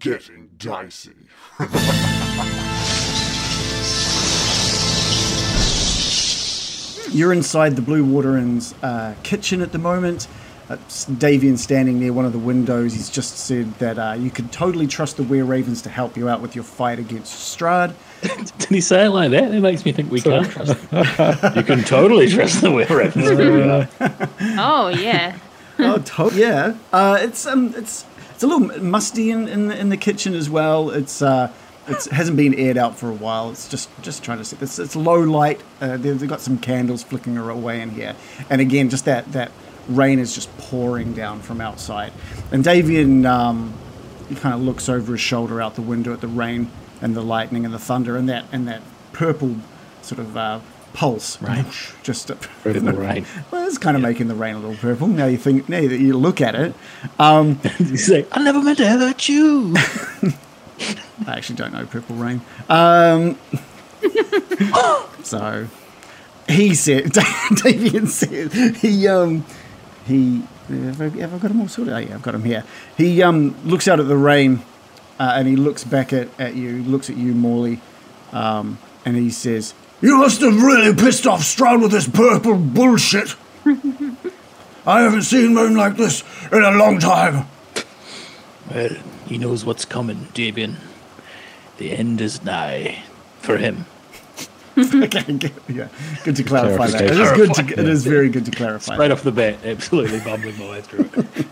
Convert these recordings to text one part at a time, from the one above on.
getting dicey. You're inside the Blue Water Inn's uh, kitchen at the moment. Uh, Davian standing near one of the windows. He's just said that uh, you can totally trust the Were Ravens to help you out with your fight against Strahd. Did he say it like that? It makes me think we can't trust him. you can totally trust the Were Ravens. Oh yeah. oh, to- yeah. Uh, it's um, it's it's a little musty in, in the, in the kitchen as well. It's uh, it hasn't been aired out for a while. It's just just trying to see. It's, it's low light. Uh, they've, got some candles flickering away in here, and again, just that that rain is just pouring down from outside. And Davian, um, kind of looks over his shoulder out the window at the rain and the lightning and the thunder and that and that purple sort of uh, pulse. Right. Just uh, Purple rain. Well, it's kind of making the rain a little purple. Now you think, now that you look at it, um, He's like, I never meant to hurt you. I actually don't know purple rain. Um, so he said, Davian said, he um, he have I, have I got him all sorted? Oh yeah, I've got him here. He um looks out at the rain, uh, and he looks back at, at you, looks at you, Morley, um, and he says, You must have really pissed off Strahd with this purple bullshit. I haven't seen moon like this in a long time. well, he knows what's coming, Davian. The end is nigh. For him. "Okay, good, yeah, good to clarify that. It is good to, it is very good to clarify. Right off the bat, absolutely bumbling my way through it.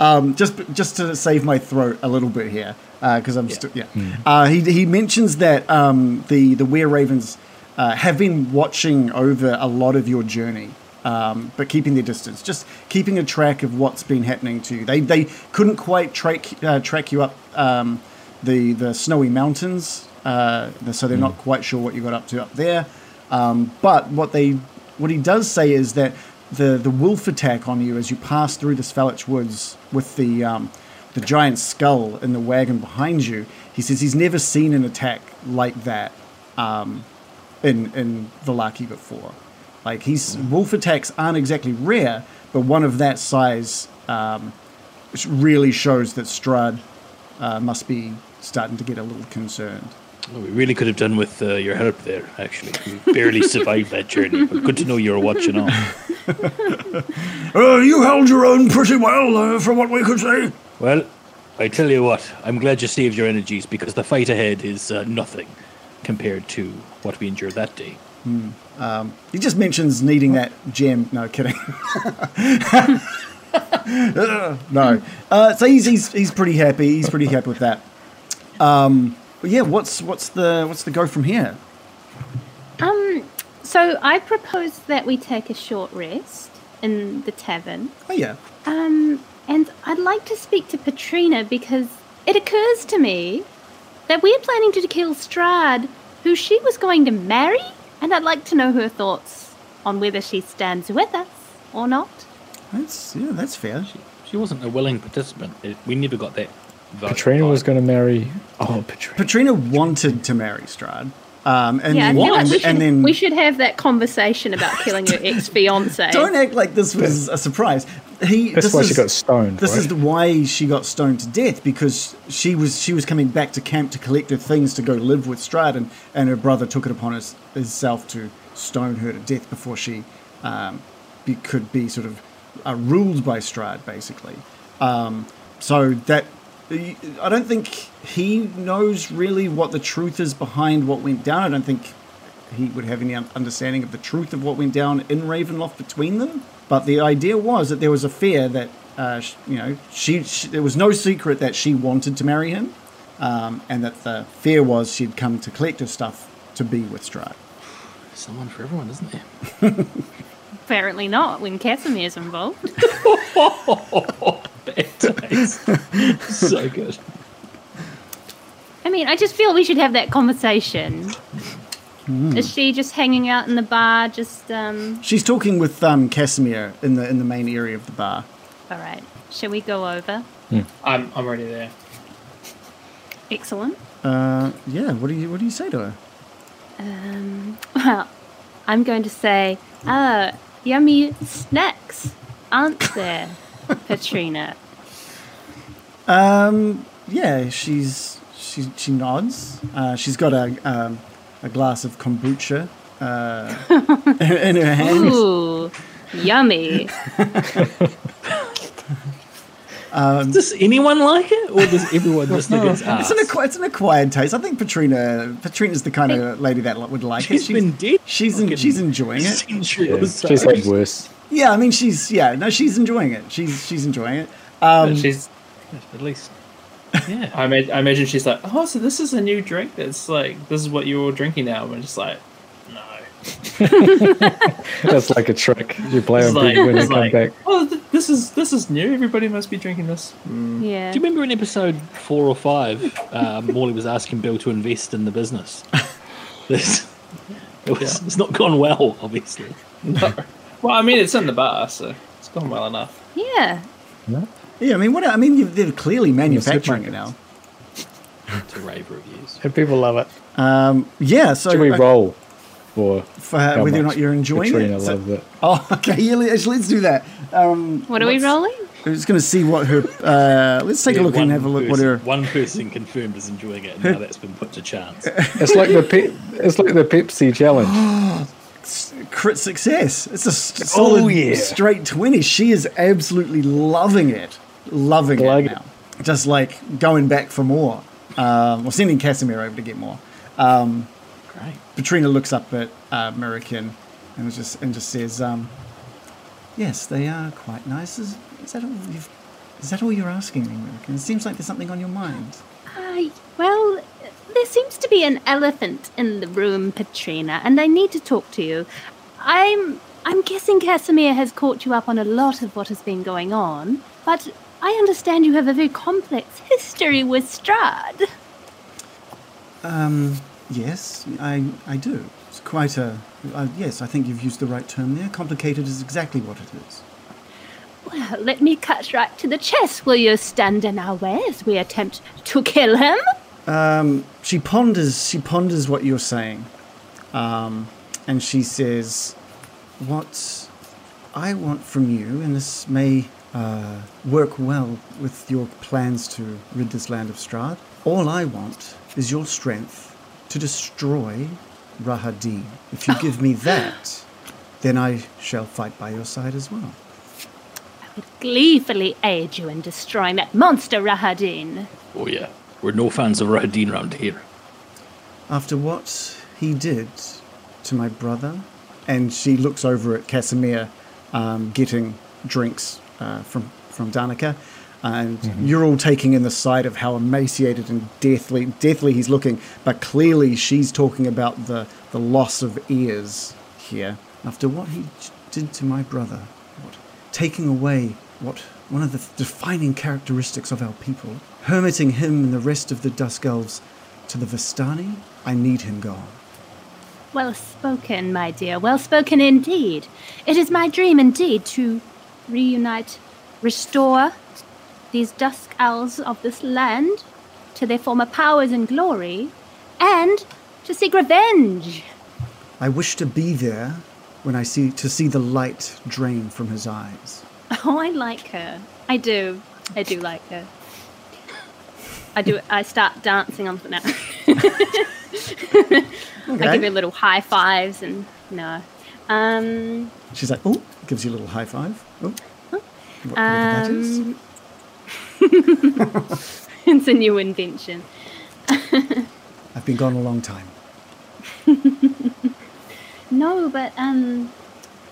Um, just just to save my throat a little bit here, because I'm still yeah. Uh, he he mentions that um, the the Were Ravens uh, have been watching over a lot of your journey, um, but keeping their distance, just keeping a track of what's been happening to you. They they couldn't quite track uh, track you up um, the the snowy mountains, uh, so they're not quite sure what you got up to up there. Um, but what they what he does say is that the the wolf attack on you as you pass through the Svalich woods with the um, the giant skull in the wagon behind you. He says he's never seen an attack like that um, in in Vallaki before. Like he's wolf attacks aren't exactly rare, but one of that size um, really shows that Strahd uh, must be starting to get a little concerned. Well, we really could have done with uh, your help there, actually. We barely survived that journey, but good to know you're watching on. Uh, you held your own pretty well, uh, from what we could see. Well, I tell you what, I'm glad you saved your energies because the fight ahead is uh, nothing compared to what we endured that day. He just mentions needing that gem. No, kidding. no. Uh, so he's, he's he's pretty happy. He's pretty happy with that. Um, but yeah, what's what's the what's the go from here? Um. So I propose that we take a short rest in the tavern. Oh yeah. Um. And I'd like to speak to Patrina because it occurs to me that we're planning to kill Strahd, who she was going to marry, and I'd like to know her thoughts on whether she stands with us or not. That's yeah, that's fair. She she wasn't a willing participant. It, we never got that. vibe. Katrina was going to marry. Oh, Katrina. Patrina wanted to marry Strahd. Um, and yeah, I then, feel like we should, and then we should have that conversation about killing your ex fiance. don't act like this was a surprise. He That's this why is, she got stoned. This right? is why she got stoned to death because she was she was coming back to camp to collect her things to go live with Strahd, and, and her brother took it upon his, himself to stone her to death before she um, be, could be sort of uh, ruled by Strahd, basically. Um, so that I don't think he knows really what the truth is behind what went down. I don't think he would have any understanding of the truth of what went down in Ravenloft between them. But the idea was that there was a fear that, uh, you know, she, she there was no secret that she wanted to marry him, um, and that the fear was she'd come to collect her stuff to be with Strahd. Someone for everyone, isn't there? Apparently not when Casimir's involved. Bad times. so good. I mean, I just feel we should have that conversation. Hmm. Is she just hanging out in the bar, just um? She's talking with um, Casimir in the in the main area of the bar. All right, shall we go over? I'm I'm already there. Excellent. Uh, yeah, what do you what do you say to her? Um, well, I'm going to say, ah, yummy snacks, aren't there, Katrina? Um, yeah, she's she she nods. Uh, she's got a um, a glass of kombucha uh, in her hand. Ooh, yummy. Does anyone like it, or does everyone just think it's It's an, acqu- it's an acquired taste. I think Patrina Patrina's the kind of lady that would like it. She's been dead. She's en- fucking she's enjoying it. Yeah, she's had worse. Yeah, I mean she's yeah no she's enjoying it. She's she's enjoying it. Um, she's. At least, yeah. I, ima- I imagine she's like, oh, so this is a new drink. That's like this is what you're all drinking now. And I'm just like, no. That's like a trick. You play It's on like, people when they it's come like, back. oh, th- this is this is new. Everybody must be drinking this. Yeah. Do you remember in episode four or five, uh, Morley was asking Bill to invest in the business? This, it was, It's not gone well, obviously. No. Well, I mean, it's in the bar, so it's gone well enough. Yeah. yeah, I mean what I mean you've, they're clearly manufacturing it now. To rave reviews. And people love it. Um, yeah, so Should we roll for for how whether or not you're enjoying Katrina it. So- loves it? oh, okay, yeah, let's, let's do that. Um, What are we rolling? I'm just going to see what her. Uh, let's take a look and have a look what her. One person confirmed is enjoying it, and now that's been put to chance. It's like the pe- it's like the Pepsi challenge. crit success. It's a s- solid yeah. straight 20. She is absolutely loving it. Loving Glug it it. now. Just like going back for more. Um, or sending Casimir over to get more. Great. Petrina looks up at uh, Mirakin and just and just says, um, "Yes, they are quite nice. Is, is that all you've, Is that all you're asking me, Mirakin? It seems like there's something on your mind." Uh, well, there seems to be an elephant in the room, Petrina, and I need to talk to you. I'm I'm guessing Casimir has caught you up on a lot of what has been going on, but I understand you have a very complex history with Strahd. Um, yes, I, I do. It's quite a. Uh, yes, I think you've used the right term there. Complicated is exactly what it is. Well, let me cut right to the chase. Will you stand in our way as we attempt to kill him? Um, she ponders. She ponders what you're saying, um, and she says, "What I want from you, and this may uh, work well with your plans to rid this land of Strahd. All I want is your strength to destroy Rahadin. If you give me that, then I shall fight by your side as well." I would gleefully aid you in destroying that monster Rahadin. Oh yeah, we're no fans of Rahadin round here. after what he did to my brother, and she looks over at Casimir um, getting drinks uh, from from Danika, and mm-hmm. you're all taking in the sight of how emaciated and deathly deathly he's looking, but clearly she's talking about the the loss of ears here after what he did to my brother, what taking away what one of the defining characteristics of our people, hermiting him and the rest of the Dusk Elves to the Vistani, I need him gone. Well spoken, my dear. Well spoken indeed. It is my dream indeed to reunite, restore these dusk owls of this land to their former powers and glory, and to seek revenge. I wish to be there when I see to see the light drain from his eyes. Oh, I like her. I do. I do like her. I do. I start dancing on now. I give her little high fives and no. Um, She's like, oh, gives you a little high five. Oh, what, that is. um, it's a new invention. I've been gone a long time. No, but um,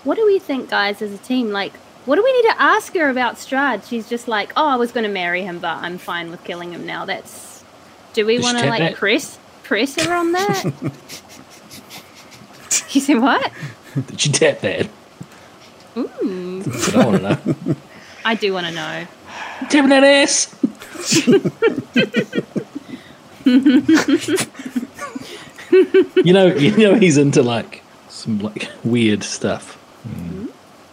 what do we think, guys, as a team? Like, what do we need to ask her about Strahd? She's just like, oh, I was going to marry him, but I'm fine with killing him now. That's. Do we want to like that? press press her on that? you said what? Did you tap that? Ooh, That's what I want to know. I do want to know. Tapping that ass. you know, you know he's into like some like weird stuff.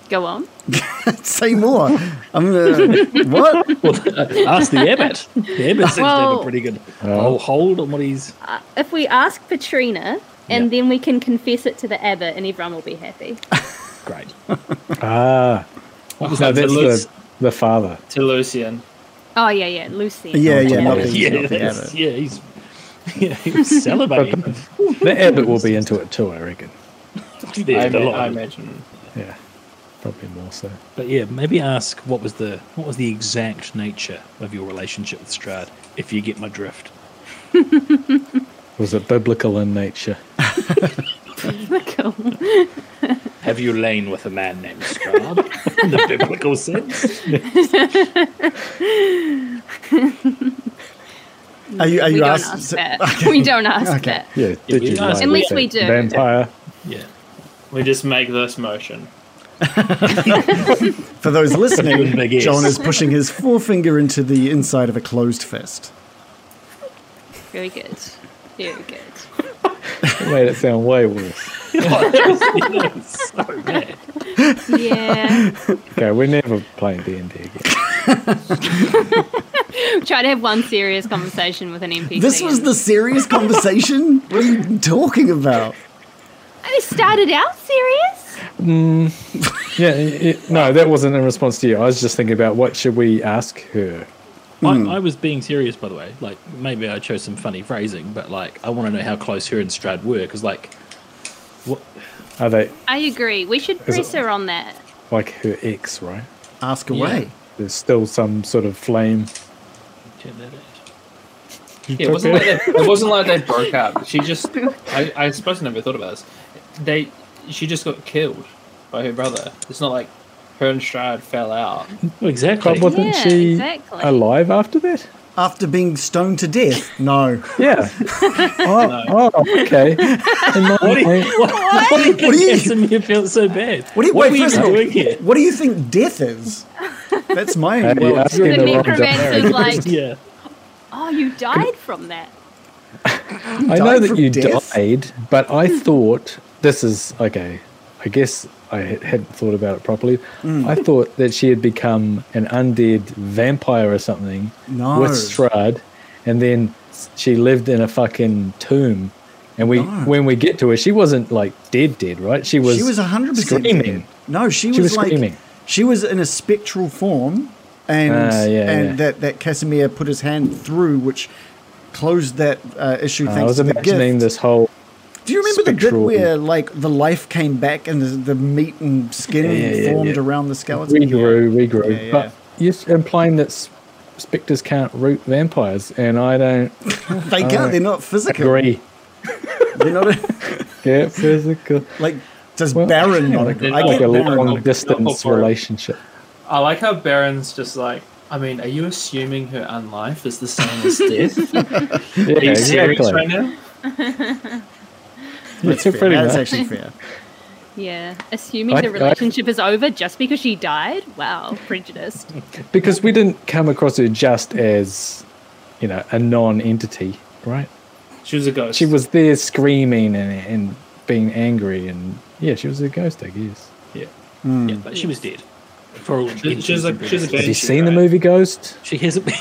Go on. Say more. I'm gonna, what? Well, ask the abbot. The abbot seems to have a pretty good oh, hold on what he's. Uh, if we ask Petrina, and Yeah. then we can confess it to the abbot, and everyone will be happy. Great. Ah, What was no, that? that's Lutz- the, the father. to Lucian. Oh yeah, yeah, Lucy. Yeah, yeah, not Yeah, the, yeah, not the yeah, he's yeah, he was salivating. The abbot will be into it too, I reckon. Yeah, I, a ma- lot. I imagine. Yeah, probably more so. But yeah, maybe ask what was the what was the exact nature of your relationship with Strahd, if you get my drift. Was it biblical in nature? Cool. Have you lain with a man named Strahd in the biblical sense? Are you, are we you don't ask- ask so- that. We don't ask Okay. that. Yeah, did we you asked- lie At least we do. Vampire. Yeah. We just make this motion. For those listening, John is pushing his forefinger into the inside of a closed fist. Very good. Very good. It made it sound way worse. so bad. Yeah. Okay, we're never playing D and D again. Try to have one serious conversation with an NPC. This was and- the serious conversation? what are you talking about? I started out serious. Mm. Yeah, it, it- no, that wasn't in response to you. I was just thinking about what should we ask her. I, Hmm. I was being serious, by the way. Like, maybe I chose some funny phrasing, but like, I want to know how close her and Strahd were, because like, what? Are they I agree. We should press it- her on that. like her ex? Right? Ask away. There's still some sort of flame. Check that out. Yeah, it wasn't like they, it wasn't like they broke up. She just, I, I suppose I never thought about this. They, she just got killed by her brother. It's not like her and Strahd fell out. Exactly. But wasn't Yeah, she exactly. alive after that? After being stoned to death? No. Yeah. oh, oh, okay. In my What do you, mind- what, what do you think What do you- Casimir felt so bad? What do you, what wait, were you of all, doing here? What do you think death is? That's my Hey, well, The the wrong necromancer's like, Yeah. oh, you died from that. I know that you death? died, but I thought this is okay. I guess I had- hadn't thought about it properly. Hmm. I thought that she had become an undead vampire or something No. with Strahd, and then she lived in a fucking tomb. And we, No. when we get to her, she wasn't like dead, dead, right? She was. she was 100% screaming. dead. No, she, She was, was like screaming. she was in a spectral form and Ah, yeah, and yeah. that that Casimir put his hand through which closed that uh, issue I thanks was imagining this whole. Do you remember the bit where like the life came back and the, the meat and skin Yeah, yeah, yeah, formed yeah. around the skeleton? regrew, regrew. Yeah, yeah. But you're implying that specters can't root vampires, and I don't They can't. They're not physical. agree. They're not a, Yeah, physical. like. Does Well, Baron not agree? they're I Like get a Baron. long distance relationship. I like how Baron's just like, I mean, are you assuming her unlife is the same as death? Yeah, Are you serious exactly. right now? That's Yeah, fair. pretty That's much. actually fair. Yeah. Assuming I- the I- relationship is over just because she died? Wow, prejudiced. Because we didn't come across her just as, you know, a non-entity, right? She was a ghost. She was there screaming and, and being angry, and yeah, she was a ghost, I guess. Yeah. Hmm. yeah, but she was dead. For all She- she was like- she was a Have you Banshee, seen the movie Ghost? She hasn't been.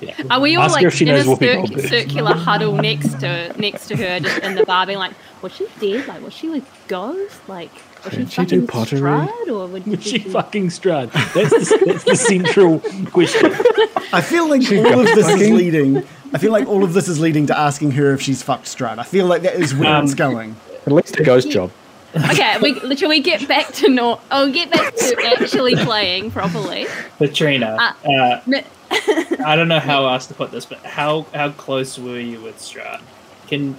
Yeah. Are we all Ask like in a knows cir- circular huddle next to next to her, just in the bar, being like, "Was she dead? Like, was she a ghost? Like, was she Did she do pottery? Strahd, or would Was she she- fucking Strahd? That's the, that's the central question. I feel like all of this is leading. I feel like all of this is leading to asking her if she's fucked Strahd. I feel like that is where Um, it's going. At least a ghost job. Okay, we, shall we get back to not? Oh, get back to actually playing properly. Katrina. Ah. Uh, No- I don't know how else to put this, but how how close were you with Strahd? Can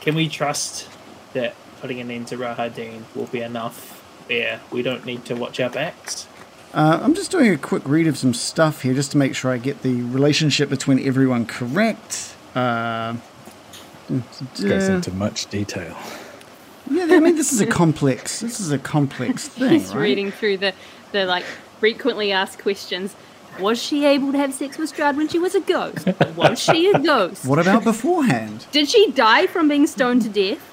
can we trust that putting an end to Rahadin will be enough? Where we don't need to watch our backs. Uh, I'm just doing a quick read of some stuff here just to make sure I get the relationship between everyone correct. Uh, Goes into much detail. yeah, I mean, this is a complex. This is a complex thing, Just right? reading through the the like frequently asked questions. Was she able to have sex with Strahd when she was a ghost? Was she a ghost? What about beforehand? Did she die from being stoned to death?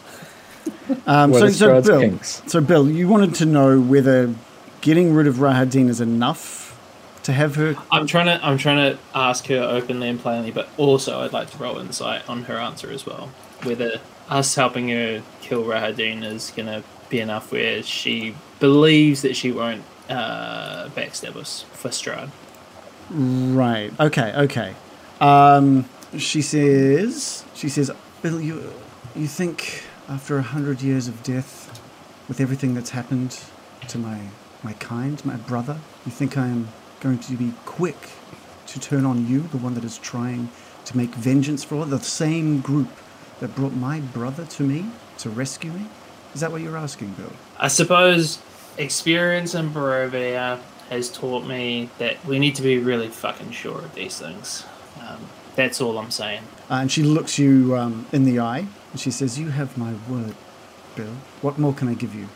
Um, so, so Bill, kinks? so Bill, you wanted to know whether getting rid of Rahadin is enough to have her. I'm trying to I'm trying to ask her openly and plainly, but also I'd like to roll insight on her answer as well. Whether us helping her kill Rahadin is gonna be enough where she believes that she won't uh, backstab us for Strahd. Right. Okay. Okay. Um, she says. She says, Bill, you you think after a hundred years of death, with everything that's happened to my my kind, my brother, you think I am going to be quick to turn on you, the one that is trying to make vengeance for the same group that brought my brother to me to rescue me? Is that what you're asking, Bill? I suppose experience in Barovia has taught me that we need to be really fucking sure of these things. Um, that's all I'm saying. Uh, and she looks you um, in the eye and she says, You have my word, Bill. What more can I give you?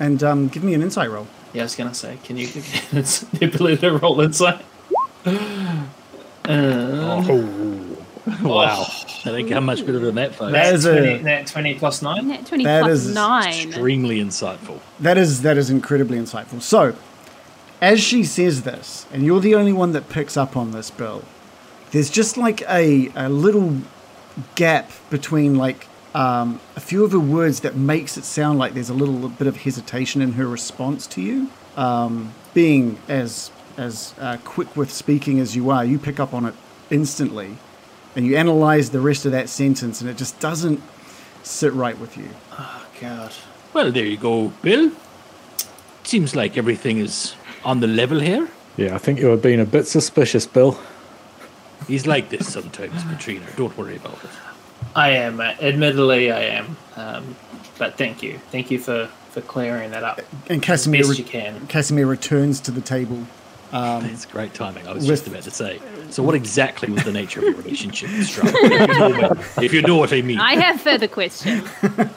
And um, give me an insight roll. Yeah, I was gonna say, can you give me the ability to roll insight? Uh, Wow. I think how much better than that, folks? That is a- 20, that 20 plus 9? Net 20 That plus is 9. Extremely insightful. That is that is incredibly insightful. So, as she says this, and you're the only one that picks up on this, Bill, there's just like a, a little gap between like um, a few of her words that makes it sound like there's a little bit of hesitation in her response to you. Um, being as as uh, quick with speaking as you are, you pick up on it instantly, and you analyze the rest of that sentence, and it just doesn't sit right with you. Oh, God. Well, there you go, Bill. Seems like everything is on the level here. Yeah, I think you were being a bit suspicious, Bill. He's like this sometimes, Katrina. Don't worry about it. I am. uh, Admittedly, I am. Um, but thank you. Thank you for, for clearing that up. And Casimir, Best re- you can. Casimir returns to the table. It's great timing. I was With- just about to say. So, what exactly was the nature of your relationship with Strahd? If you know what- If you know what I mean. I have further questions.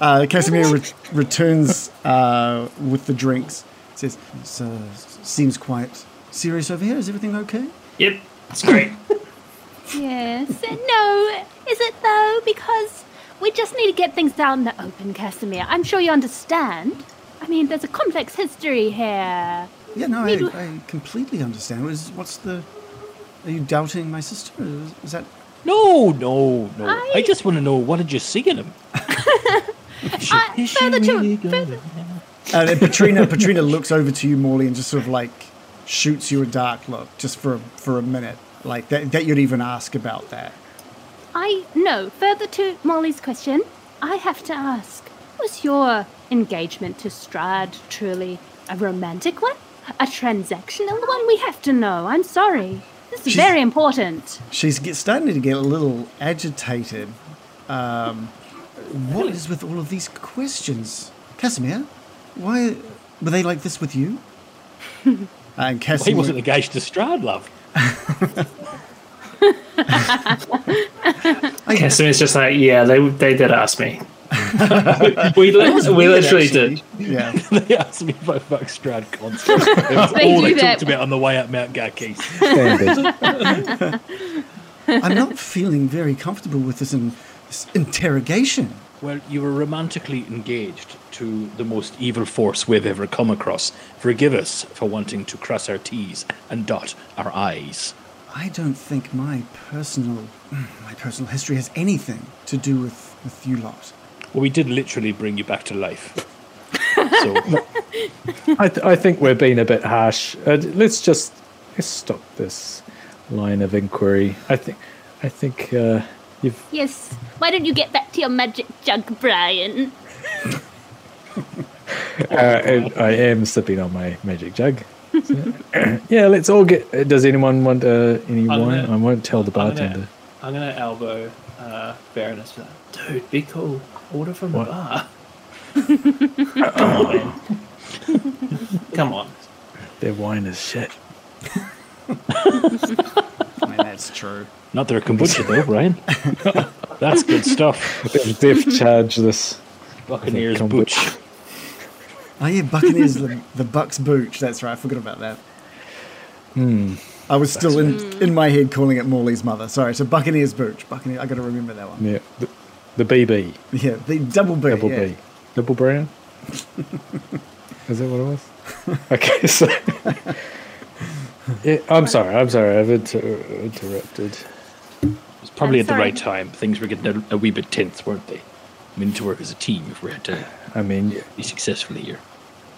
Uh, Casimir re- returns uh, with the drinks. Says, "This, uh, "Seems quite serious over here. Is everything okay?" Yep, it's great. yes. No, is it though? Because we just need to get things out in the open, Casimir. I'm sure you understand. I mean, there's a complex history here. Yeah, no, I, We I completely understand. What is, what's the? Are you doubting my sister? Is, is that? No, no, no. I, I- just want to know what did you see in him? She- Uh, is she further to- further- and Patrina, Patrina looks over to you, Morley, and just sort of like shoots you a dark look, just for for a minute, like that. That you'd even ask about that. I no. Further to Molly's question, I have to ask: Was your engagement to Strahd truly a romantic one, a transactional one? We have to know. I'm sorry. This is She's- very important. She's get, starting to get a little agitated. Um, what is with all of these questions, Casimir? Why were they like this with you? Uh, and He wasn't engaged to Strahd, love. Casimir's just like, yeah, they they did ask me. we li- we literally actually. did. Yeah. they asked me if I fuck Strahd constantly. They all they that. talked about on the way up Mount Ghakis. Standard. I'm not feeling very comfortable with this, in, this interrogation. Well, you were romantically engaged to the most evil force we've ever come across. Forgive us for wanting to cross our T's and dot our I's. I don't think my personal my personal history has anything to do with, with you lot. Well, we did literally bring you back to life. so, I, th- I think we're being a bit harsh. Uh, let's just let's stop this line of inquiry. I think I think uh, you've Yes. Why don't you get back to your magic jug, Brian? uh, I, I am sipping on my magic jug. So, yeah, let's all get. uh, Does anyone want uh, any I'm wine? gonna- I won't tell the I'm bartender. gonna, I'm gonna elbow uh, Baroness. for that. Dude, be cool. Order from What? the bar. Come on, man. Come on. Their wine is shit. I mean, that's true. Not their kombucha though, Brian. That's good stuff. They've, they've charged this. Buccaneers Kombucha. butch. Oh yeah, Buccaneers the, the Bucks Booch. That's right. I forgot about that. Hmm. I was still in in my head calling it Morley's mother. Sorry, so Buccaneers Booch. Buccaneer. I got to remember that one. Yeah, the, the BB, Yeah, the double B. double yeah. B, double brown. is that what it was? Okay, so yeah, I'm sorry. I'm sorry. I've inter- interrupted. It probably I'm at the right time. Things were getting a, a wee bit tense, weren't they? We need to work as a team if we're to I mean, be successful here.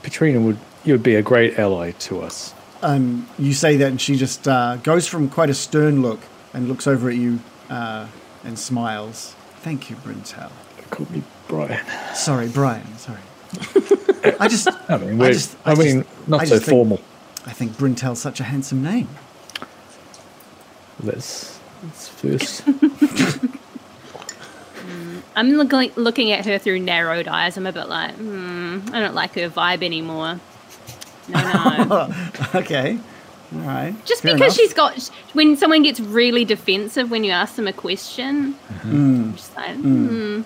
Katrina would you would be a great ally to us. um, you say that, and she just uh, goes from quite a stern look and looks over at you uh, and smiles. Thank you, Brintel. Call me Brian. Sorry, Brian. Sorry. I just, I mean, we're, I, just- I mean, just- not I so just think- formal. I think Brintel's such a handsome name. Let's, let's first. I'm looking looking at her through narrowed eyes. I'm a bit like, hmm, I don't like her vibe anymore. No, no. okay. All right. Just Fair because enough. she's got, when someone gets really defensive when you ask them a question, I'm just like, hmm,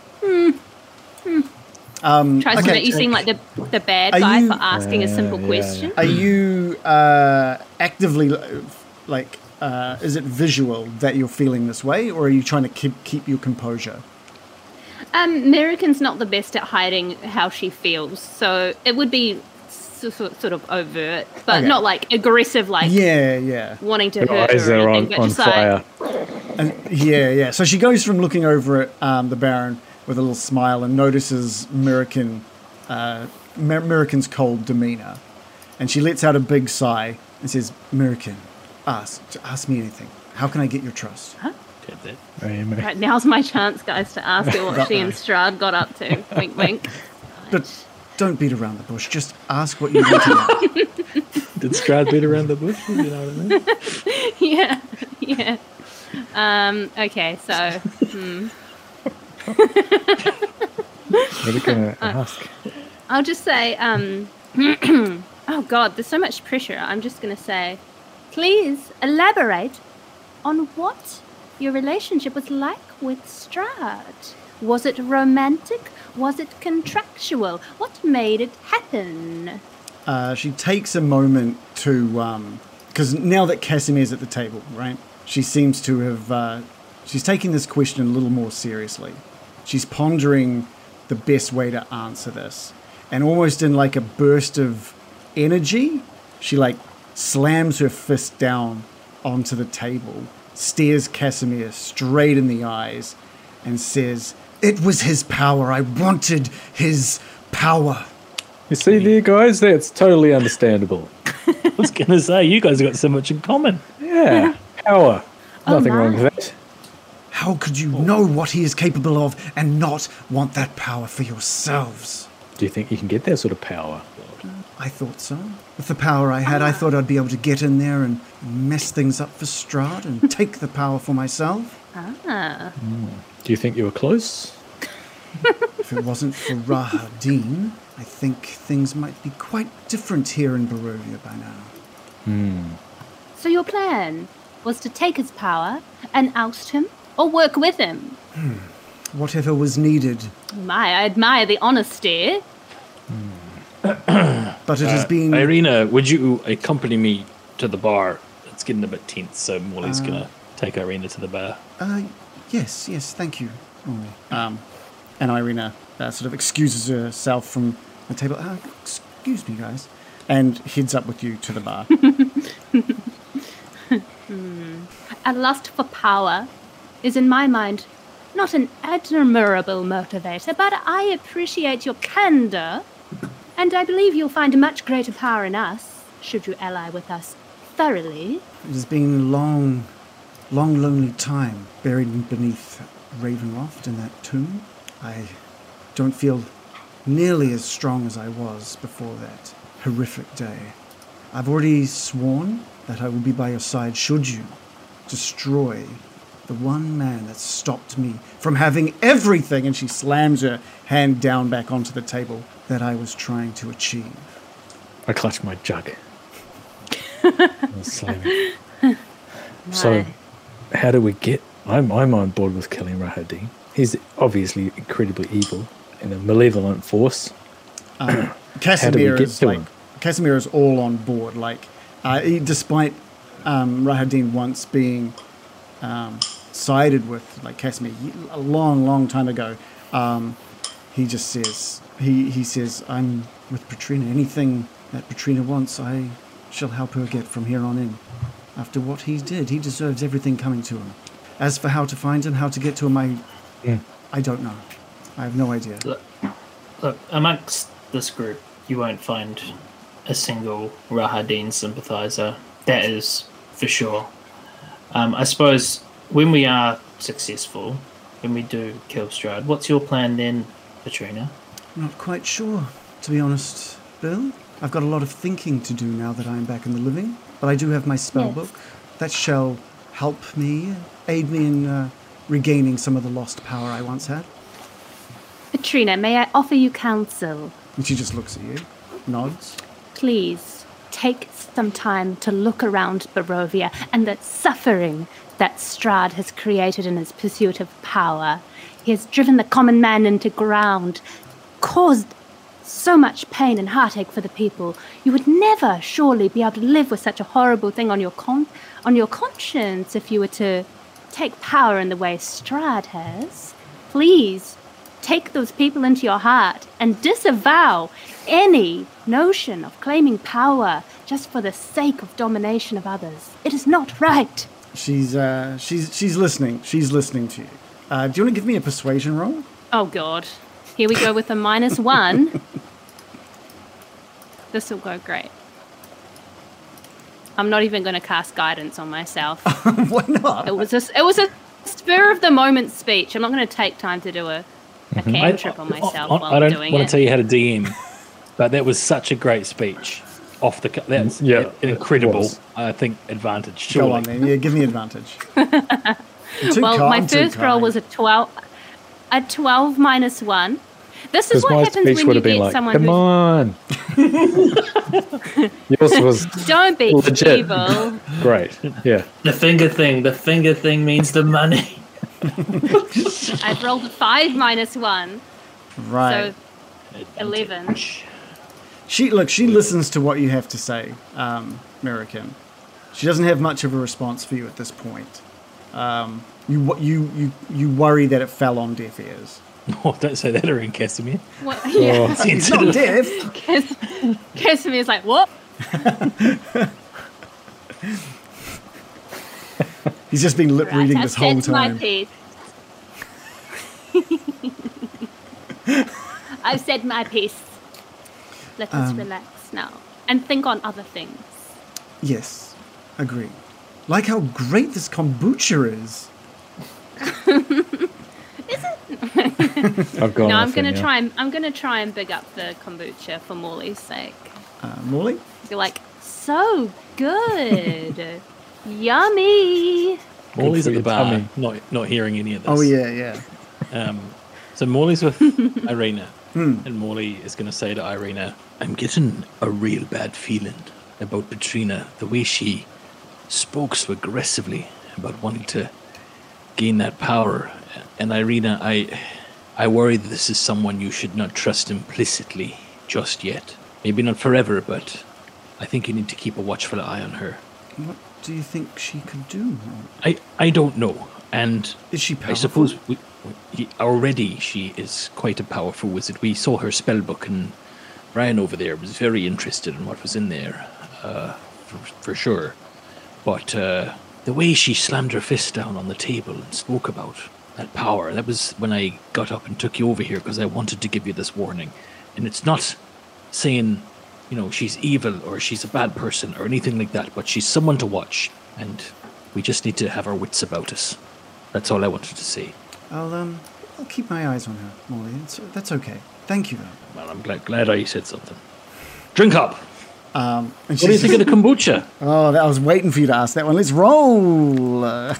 Um, tries to make you seem like the the bad Are guy you- for asking a Yeah, simple yeah, question. Are you uh, actively like? Uh, is it visual that you're feeling this way, or are you trying to keep keep your composure? Um, Mirakin's not the best at hiding how she feels, so it would be so, so, sort of overt, but Okay. not like aggressive, like Yeah, yeah. wanting to Your hurt eyes her or are anything, on, but on just like. And yeah, yeah. So she goes from looking over at um, the Baron with a little smile and notices Mirakin, uh, Mer- Mirakin's cold demeanor, and she lets out a big sigh and says, "Mirakin, ask, ask me anything. How can I get your trust?" Did that. Hey, mate. Right, now's my chance, guys, to ask her what she and Strahd got up to. wink, wink. But don't beat around the bush. Just ask what you want to know. Did Strahd beat around the bush? You know what I mean? yeah, yeah. Um, okay, so What are you going to ask? I'll just say, um, oh God, there's so much pressure. I'm just going to say, please elaborate on what your relationship was like with Strahd. Was it romantic? Was it contractual? What made it happen? Uh, she takes a moment to, because now that Casimir's at the table, right? She seems to have, uh, she's taking this question a little more seriously. She's pondering the best way to answer this. And almost in like a burst of energy, she like slams her fist down onto the table, stares Casimir straight in the eyes, and says, It was his power. I wanted his power. You see there, guys? That's totally understandable. I was going to say, you guys have got so much in common. Yeah, power. Oh, Nothing wrong with that. How could you know what he is capable of and not want that power for yourselves? Do you think you can get that sort of power? I thought so. With the power I had, I thought I'd be able to get in there and mess things up for Strahd and take the power for myself. Ah, Do you think you were close? If it wasn't for Rahadin, I think things might be quite different here in Barovia by now. Hmm. so your plan was to take his power and oust him, or work with him? Hmm. Whatever was needed, My, I admire the honesty. but it has been. Irina, would you accompany me to the bar? It's getting a bit tense, so Molly's going to take Irina to the bar. Uh, yes, yes, thank you. Um, and Irina uh, sort of excuses herself from the table. Uh, excuse me, guys. And heads up with you to the bar. A lust for power is, in my mind, not an admirable motivator, but I appreciate your candor, and I believe you'll find a much greater power in us, should you ally with us thoroughly. It has been a long, long, lonely time buried beneath Ravenloft in that tomb. I don't feel nearly as strong as I was before that horrific day. I've already sworn that I will be by your side should you destroy the one man that stopped me from having everything, and she slams her hand down back onto the table that I was trying to achieve. I clutch my jug. And. So, how do we get? I'm I'm on board with killing Rahadin. He's obviously incredibly evil and a malevolent force. Casimir get is to like him? Casimir is all on board. Like, uh, he, despite um, Rahadin once being um, sided with like Casimir a long, long time ago, um, he just says he he says I'm with Petrina. Anything that Petrina wants, I shall help her get from here on in. After what he did, he deserves everything coming to him. As for how to find him, how to get to him, I I don't know. I have no idea. Look, look, amongst this group, you won't find a single Rahadin sympathizer. That is for sure. Um, I suppose when we are successful, when we do kill Strahd, what's your plan then, Katrina? Not quite sure, to be honest, Bill. I've got a lot of thinking to do now that I am back in the living, but I do have my spell Yes. book. That shall help me, aid me in uh, regaining some of the lost power I once had. Katrina, may I offer you counsel? And she just looks at you, nods. Please take some time to look around Barovia and the suffering that Strahd has created in his pursuit of power. He has driven the common man into ground, caused so much pain and heartache for the people. You would never surely be able to live with such a horrible thing on your con- on your conscience if you were to take power in the way Strahd has. Please take those people into your heart and disavow any notion of claiming power just for the sake of domination of others. It is not right. She's uh, she's she's listening. She's listening to you. Uh, do you want to give me a persuasion roll? Oh god. Here we go with a minus one. this will go great. I'm not even going to cast guidance on myself. Why not? It was a, it was a spur of the moment speech. I'm not going to take time to do a, a cantrip on myself I, while I I'm don't want to tell you how to DM, but that was such a great speech. Off the, cu- that's Yeah, an incredible. I think advantage. Go Surely. on then. Yeah, give me advantage. I'm too well, kind, my first roll was a 12, a 12 minus 1. This is what happens when would you have been get like, someone "Come on." Yours was Don't be Legit. evil. great. Yeah. The finger thing. The finger thing means the money. I've rolled a 5 minus 1, right. so 11. She look. She listens to what you have to say, um, Mirakin. She doesn't have much of a response for you at this point. Um, you you you you worry that it fell on deaf ears. Oh, don't say that, Erin Casimir. What, yeah. It's not deaf. Casimir's like, what? He's just been lip Right, reading I've this whole said my time. piece. I've said my piece. Let us Um, relax now and think on other things. Yes, agree. Like how great this kombucha is. I've gone no, I'm gonna in, yeah. try and I'm gonna try and big up the kombucha for Morley's sake. Uh, Morley, You're like, so good, yummy. Morley's at the bar, tummy. not not hearing any of this. oh yeah, yeah. Um, so Morley's with Irina, and Morley is going to say to Irina, "I'm getting a real bad feeling about Petrina. The way she spoke so aggressively about wanting to gain that power. And Irina, I, I worry that this is someone you should not trust implicitly just yet. Maybe not forever, but I think you need to keep a watchful eye on her. What do you think she could do? I, I don't know, and Is she powerful? I suppose we, we, already she is quite a powerful wizard. We saw her spell book, and Ryan over there was very interested in what was in there, uh, for, for sure. But uh, the way she slammed her fist down on the table and spoke about that power, that was when I got up and took you over here because I wanted to give you this warning. And it's not saying, you know, she's evil or she's a bad person or anything like that, but she's someone to watch, and we just need to have our wits about us. That's all I wanted to say. I'll um, I'll keep my eyes on her, Morley. It's, that's okay. Thank you, though. Well, I'm glad, glad I said something. Drink up. Um, and What do you think of the kombucha? Oh, that, I was waiting for you to ask that one. Let's roll. Uh,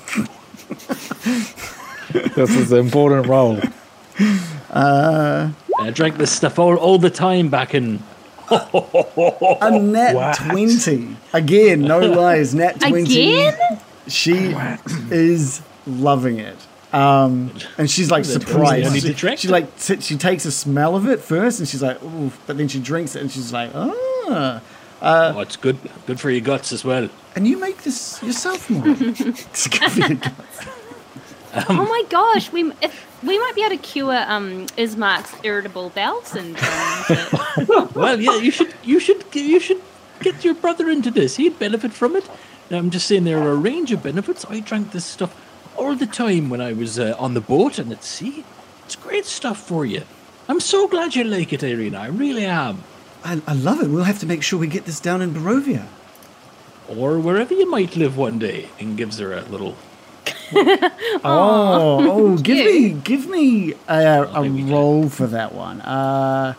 This is an important role. I drank this stuff all, all the time back in. a nat What? 20. Again, no lies. Nat 20. Again? She is loving it. Um, and she's like surprised. only She, she like t- she takes a smell of it first, and she's like, "Ooh!" But then she drinks it, and she's like, "Ah!" Oh, it's good. Good for your guts as well. And you make this yourself, more. It's good for you. oh my gosh, we if, we might be able to cure um Ismark's irritable bowel syndrome. but- Well, yeah, you should, you should, you should get your brother into this. He'd benefit from it. Now, I'm just saying there are a range of benefits. I drank this stuff all the time when I was uh, on the boat and at sea. It's great stuff for you. I'm so glad you like it, Irina. I really am. I, I love it. We'll have to make sure we get this down in Barovia. Or wherever you might live one day. And gives her a little. Oh, oh, give me, give me a, a maybe roll for that one. Uh,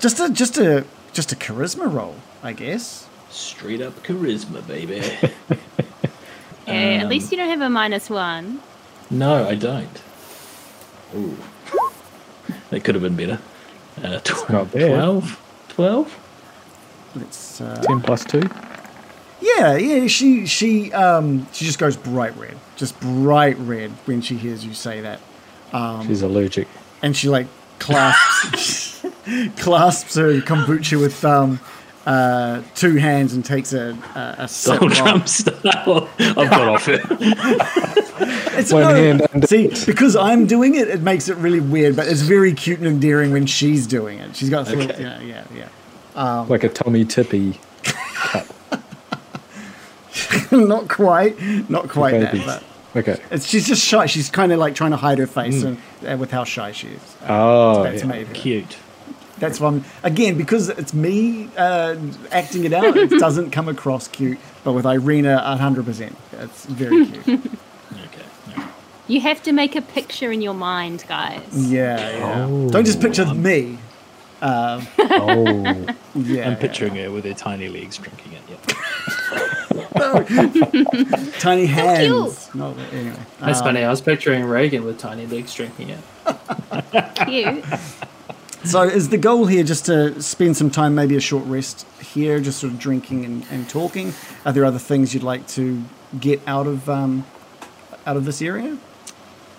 just a, just a, just a charisma roll, I guess. Straight up charisma, baby. Yeah, at Um, least you don't have a minus one. no, I don't. Ooh. That could have been better. Uh, tw- not bad. 12? 12? Let's. Uh, 10 plus 2. yeah, yeah. She, she, um, she just goes bright red, just bright red when she hears you say that, Um, She's allergic. and she like clasps, clasps her kombucha with um, uh, two hands and takes a a, a sip. Donald Trump style. I've got off it. It's One no, hand under- See, because I'm doing it, it makes it really weird, but it's very cute and endearing when she's doing it. She's got, Okay. yeah, yeah, yeah. Like a Tommy Tippy. not quite, not quite that, but Okay. it's, she's just shy. She's kind of like trying to hide her face and, uh, with how shy she is. Oh, That's yeah. maybe. Cute. That's one. Again, because it's me uh, acting it out, it doesn't come across cute. But with Irina, 100%. It's very cute. Okay. You have to make a picture in your mind, guys. Yeah, yeah. Oh. Don't just picture me. Oh. Yeah. I'm picturing her with her tiny legs drinking it. Yeah. tiny hands. cute. No, anyway. That's Um, funny. I was picturing Reagan with tiny legs drinking it. Cute. So is the goal here just to spend some time, maybe a short rest here, just sort of drinking and, and talking? Are there other things you'd like to get out of um, out of this area?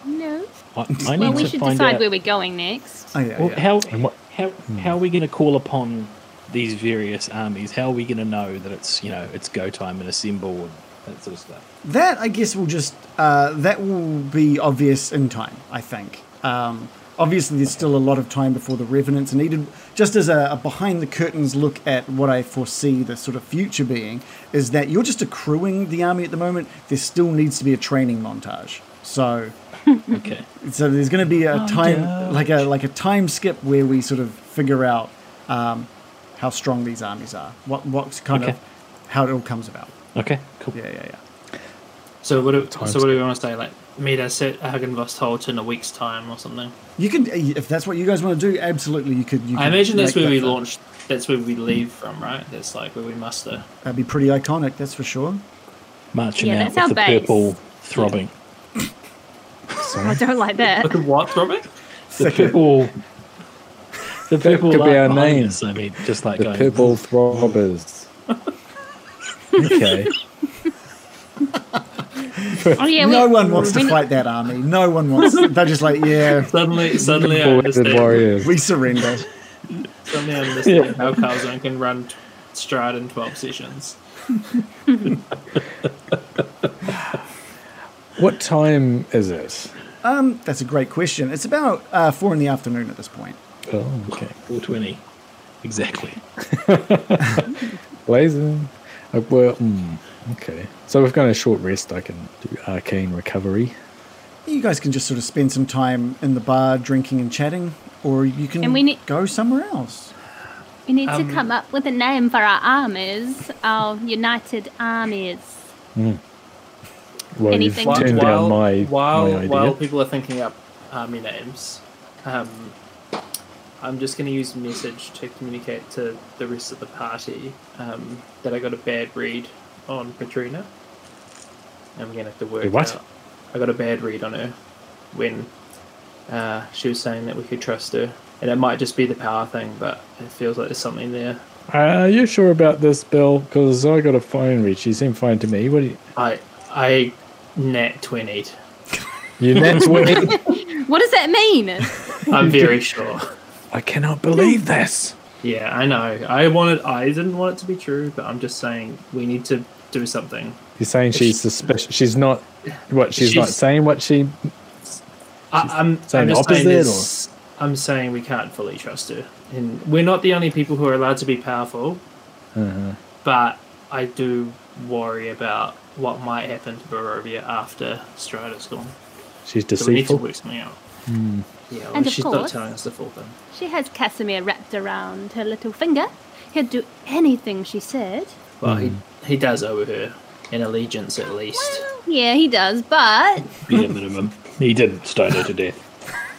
No. I, I need Well, we to should find decide out. where we're going next. Oh yeah, Well, yeah. how, And what- how, how are we going to call upon these various armies? How are we going to know that it's you know it's go time and assemble and that sort of stuff? That I guess will just uh, that will be obvious in time. I think. Um, obviously, there's still a lot of time before the revenants are needed. Just as a, a behind the curtains look at what I foresee the sort of future being is that you're just accruing the army at the moment. There still needs to be a training montage. So Okay. so there's going to be a time like a like a time skip where we sort of figure out um, how strong these armies are. What what's kind Okay. of how it all comes about. Okay. Cool. Yeah, yeah, yeah. So what do, Time so what do we want to say? Like meet us at Hagenvost in a week's time or something? You can, if that's what you guys want to do, absolutely. You could. You I imagine that's where that we fun. launch. That's where we leave from, right? That's like where we muster. That'd be pretty iconic, that's for sure. Marching Yeah, out with the base. purple throbbing. I don't like that. Look at what, throbbing? The purple. The purple could be our names. I mean, just like The going. purple throbbers. okay. Oh yeah. no we, one wants to fight that army. No one wants. They're just like, yeah, Suddenly, suddenly I Four-headed understand. warriors. we surrender. Suddenly I understand how Calzone can run Strahd in twelve sessions. What time is it? Um, that's a great question. It's about uh, four in the afternoon at this point. Oh, okay. 420. Exactly. Blazing. Uh, well, mm, okay. So we've got a short rest. I can do arcane recovery. You guys can just sort of spend some time in the bar drinking and chatting, or you can And we need- go somewhere else. we need Um, to come up with a name for our armies, our united armies. Well, Anything- you've turned down my, while, my idea. while people are thinking up army names, um, I'm just going to use message to communicate to the rest of the party um, that I got a bad read on Katrina. I'm going to have to work Wait, what? out. I got a bad read on her when uh, she was saying that we could trust her. And it might just be the power thing, but it feels like there's something there. Are you sure about this, Bill? Because I got a phone read. She seemed fine to me. What do you... I I nat 20. You next week? What does that mean? I'm very sure. I cannot believe this. Yeah, I know. I wanted. I didn't want it to be true, but I'm just saying we need to do something. You're saying she's suspicious. She's not... What, she's, not saying what she... I, I'm saying I'm just the saying opposite, this- I'm saying we can't fully trust her, and we're not the only people who are allowed to be powerful. Uh-huh. But I do worry about what might happen to Barovia after Strahd's gone. She's So we need to deceitful. work something out. Yeah, well, And of she's not telling us the full thing. She has Kasimir wrapped around her little finger. He'd do anything she said. Well, he he does owe her an allegiance at least. Yeah, he does, but Be a minimum. He didn't stone her to death.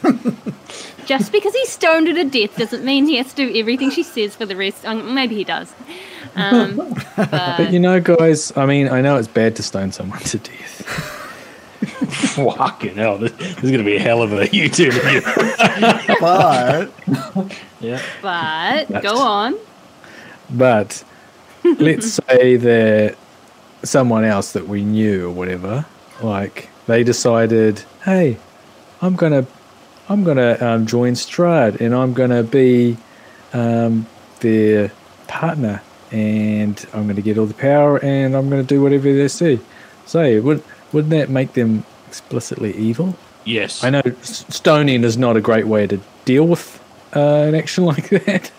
just because he stoned her to death doesn't mean he has to do everything she says for the rest. Um, maybe he does. Um, But you know, guys, I mean, I know it's bad to stone someone to death. Fucking hell, this, this is going to be a hell of a U-turn here. But yeah. but That's- go on. But let's say that someone else that we knew or whatever, like they decided, hey, I'm gonna, I'm gonna um, join Strahd and I'm gonna be um, their partner and I'm gonna get all the power and I'm gonna do whatever they say. So would wouldn't that make them explicitly evil? Yes. I know stoning is not a great way to deal with uh, an action like that,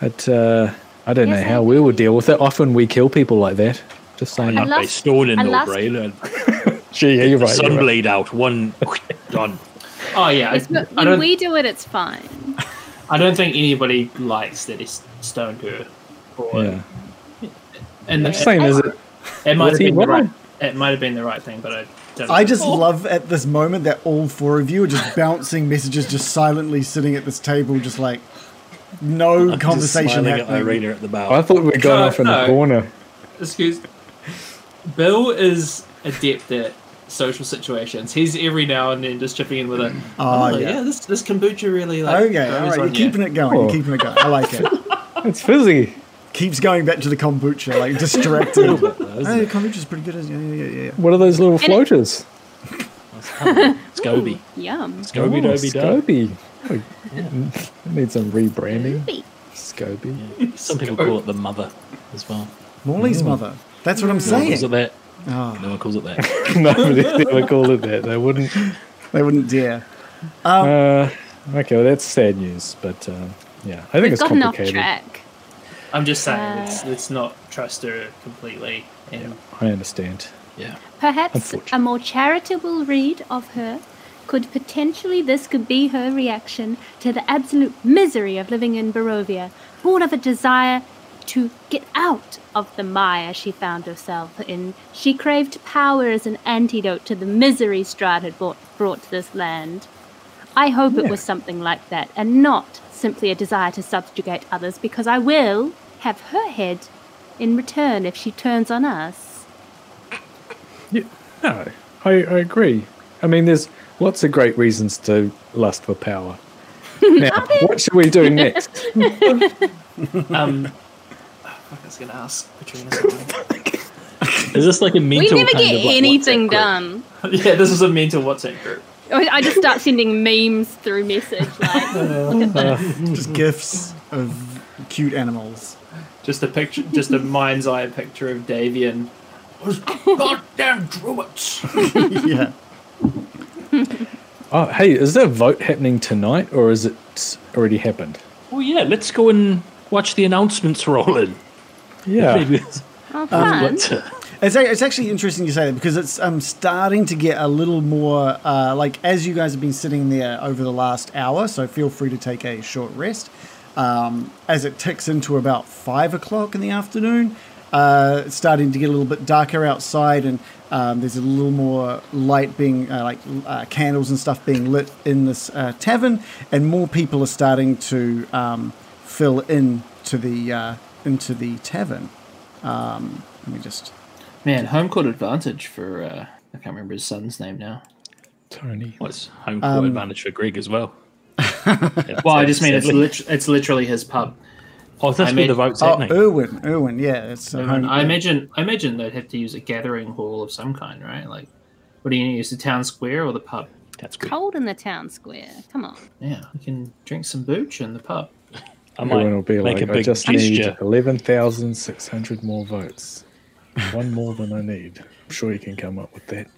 but uh, I don't Yes, know how we would deal with it. Often we kill people like that. Just saying. I Not love- by stoning, I no, Braille. Gee, yeah, you're right. sun You're right. out, one done. Oh yeah, Yes, I, but I when we do it, it's fine. I don't think anybody likes that it's s- stoned her. Or, Yeah. And I'm just saying, is it? it might have been the right. wrong? It might have been the right thing, but I. I just love at this moment that all four of you are just bouncing messages, just silently sitting at this table, just like no Just conversation smiling at happening. Irina at the bow. I thought we'd gone No, off in no. the corner. Excuse. Bill is adept at social situations. He's every now and then just chipping in with it. Oh, yeah. this this kombucha really like. Okay, all grows right, you're on you." keeping it going. Oh. You're keeping it going. I like it. It's fizzy. Keeps going back to the kombucha, like distracted. Isn't Hey, kombucha's pretty good. Yeah, yeah, yeah, yeah. What are those little it- floaters? Scoby. Yum. Scoby oh, Doby Dub. Scoby. Oh, Need some rebranding. Beep. Scoby. Some people call it the mother as well. Morley's mother. That's what I'm No one calls it that. Oh, No one calls it that. Nobody ever called it that. They wouldn't. they wouldn't dare. Uh, okay, well, that's sad news, but um, yeah, I think it's complicated. track. I'm just saying, Uh, let's, let's not trust her completely. And I understand. Yeah. Perhaps a more charitable read of her could potentially this could be her reaction to the absolute misery of living in Barovia, born of a desire to get out of the mire she found herself in. She craved power as an antidote to the misery Strahd had brought, brought to this land. I hope it was something like that, and not simply a desire to subjugate others, because I will have her head in return if she turns on us. Yeah, no, I, I agree. I mean, there's lots of great reasons to lust for power. Now, what should we do next? um, I was gonna ask Katrina. Is this like a mental we never kind get of like anything done. yeah, this is a mental WhatsApp group. I I just start sending memes through message. Like, look at this. Just gifs of cute animals. Just a picture, just a mind's eye picture of Davian. Those goddamn druids. yeah. Oh, hey, is there a vote happening tonight, or is it already happened? Oh yeah, let's go and watch the announcements roll in. Yeah. Maybe it's, Oh, fun. let's, uh, It's, a- it's actually interesting you say that because it's um, starting to get a little more uh, like as you guys have been sitting there over the last hour. So feel free to take a short rest. Um, as it ticks into about five o'clock in the afternoon, uh, it's starting to get a little bit darker outside, and um, there's a little more light being uh, like uh, candles and stuff being lit in this uh, tavern, and more people are starting to um, fill in to the uh, into the tavern. Um, let me just Man, home court advantage for uh, I can't remember his son's name now. Tony. what's home court advantage for Greg as well? Well, I just mean it's lit- it's literally his pub. Oh, that's I where made- the vote's Oh, happening. Irwin, Irwin, yeah, it's And home- I imagine I imagine they'd have to use a gathering hall of some kind, right? Like, what do you use? The town square or the pub? That's good. Cold in the town square. Come on. Yeah, you can drink some booch in the pub. I might Everyone will be make like, a I big just gesture. need 11,600 more votes. One more than I need. I'm sure you can come up with that.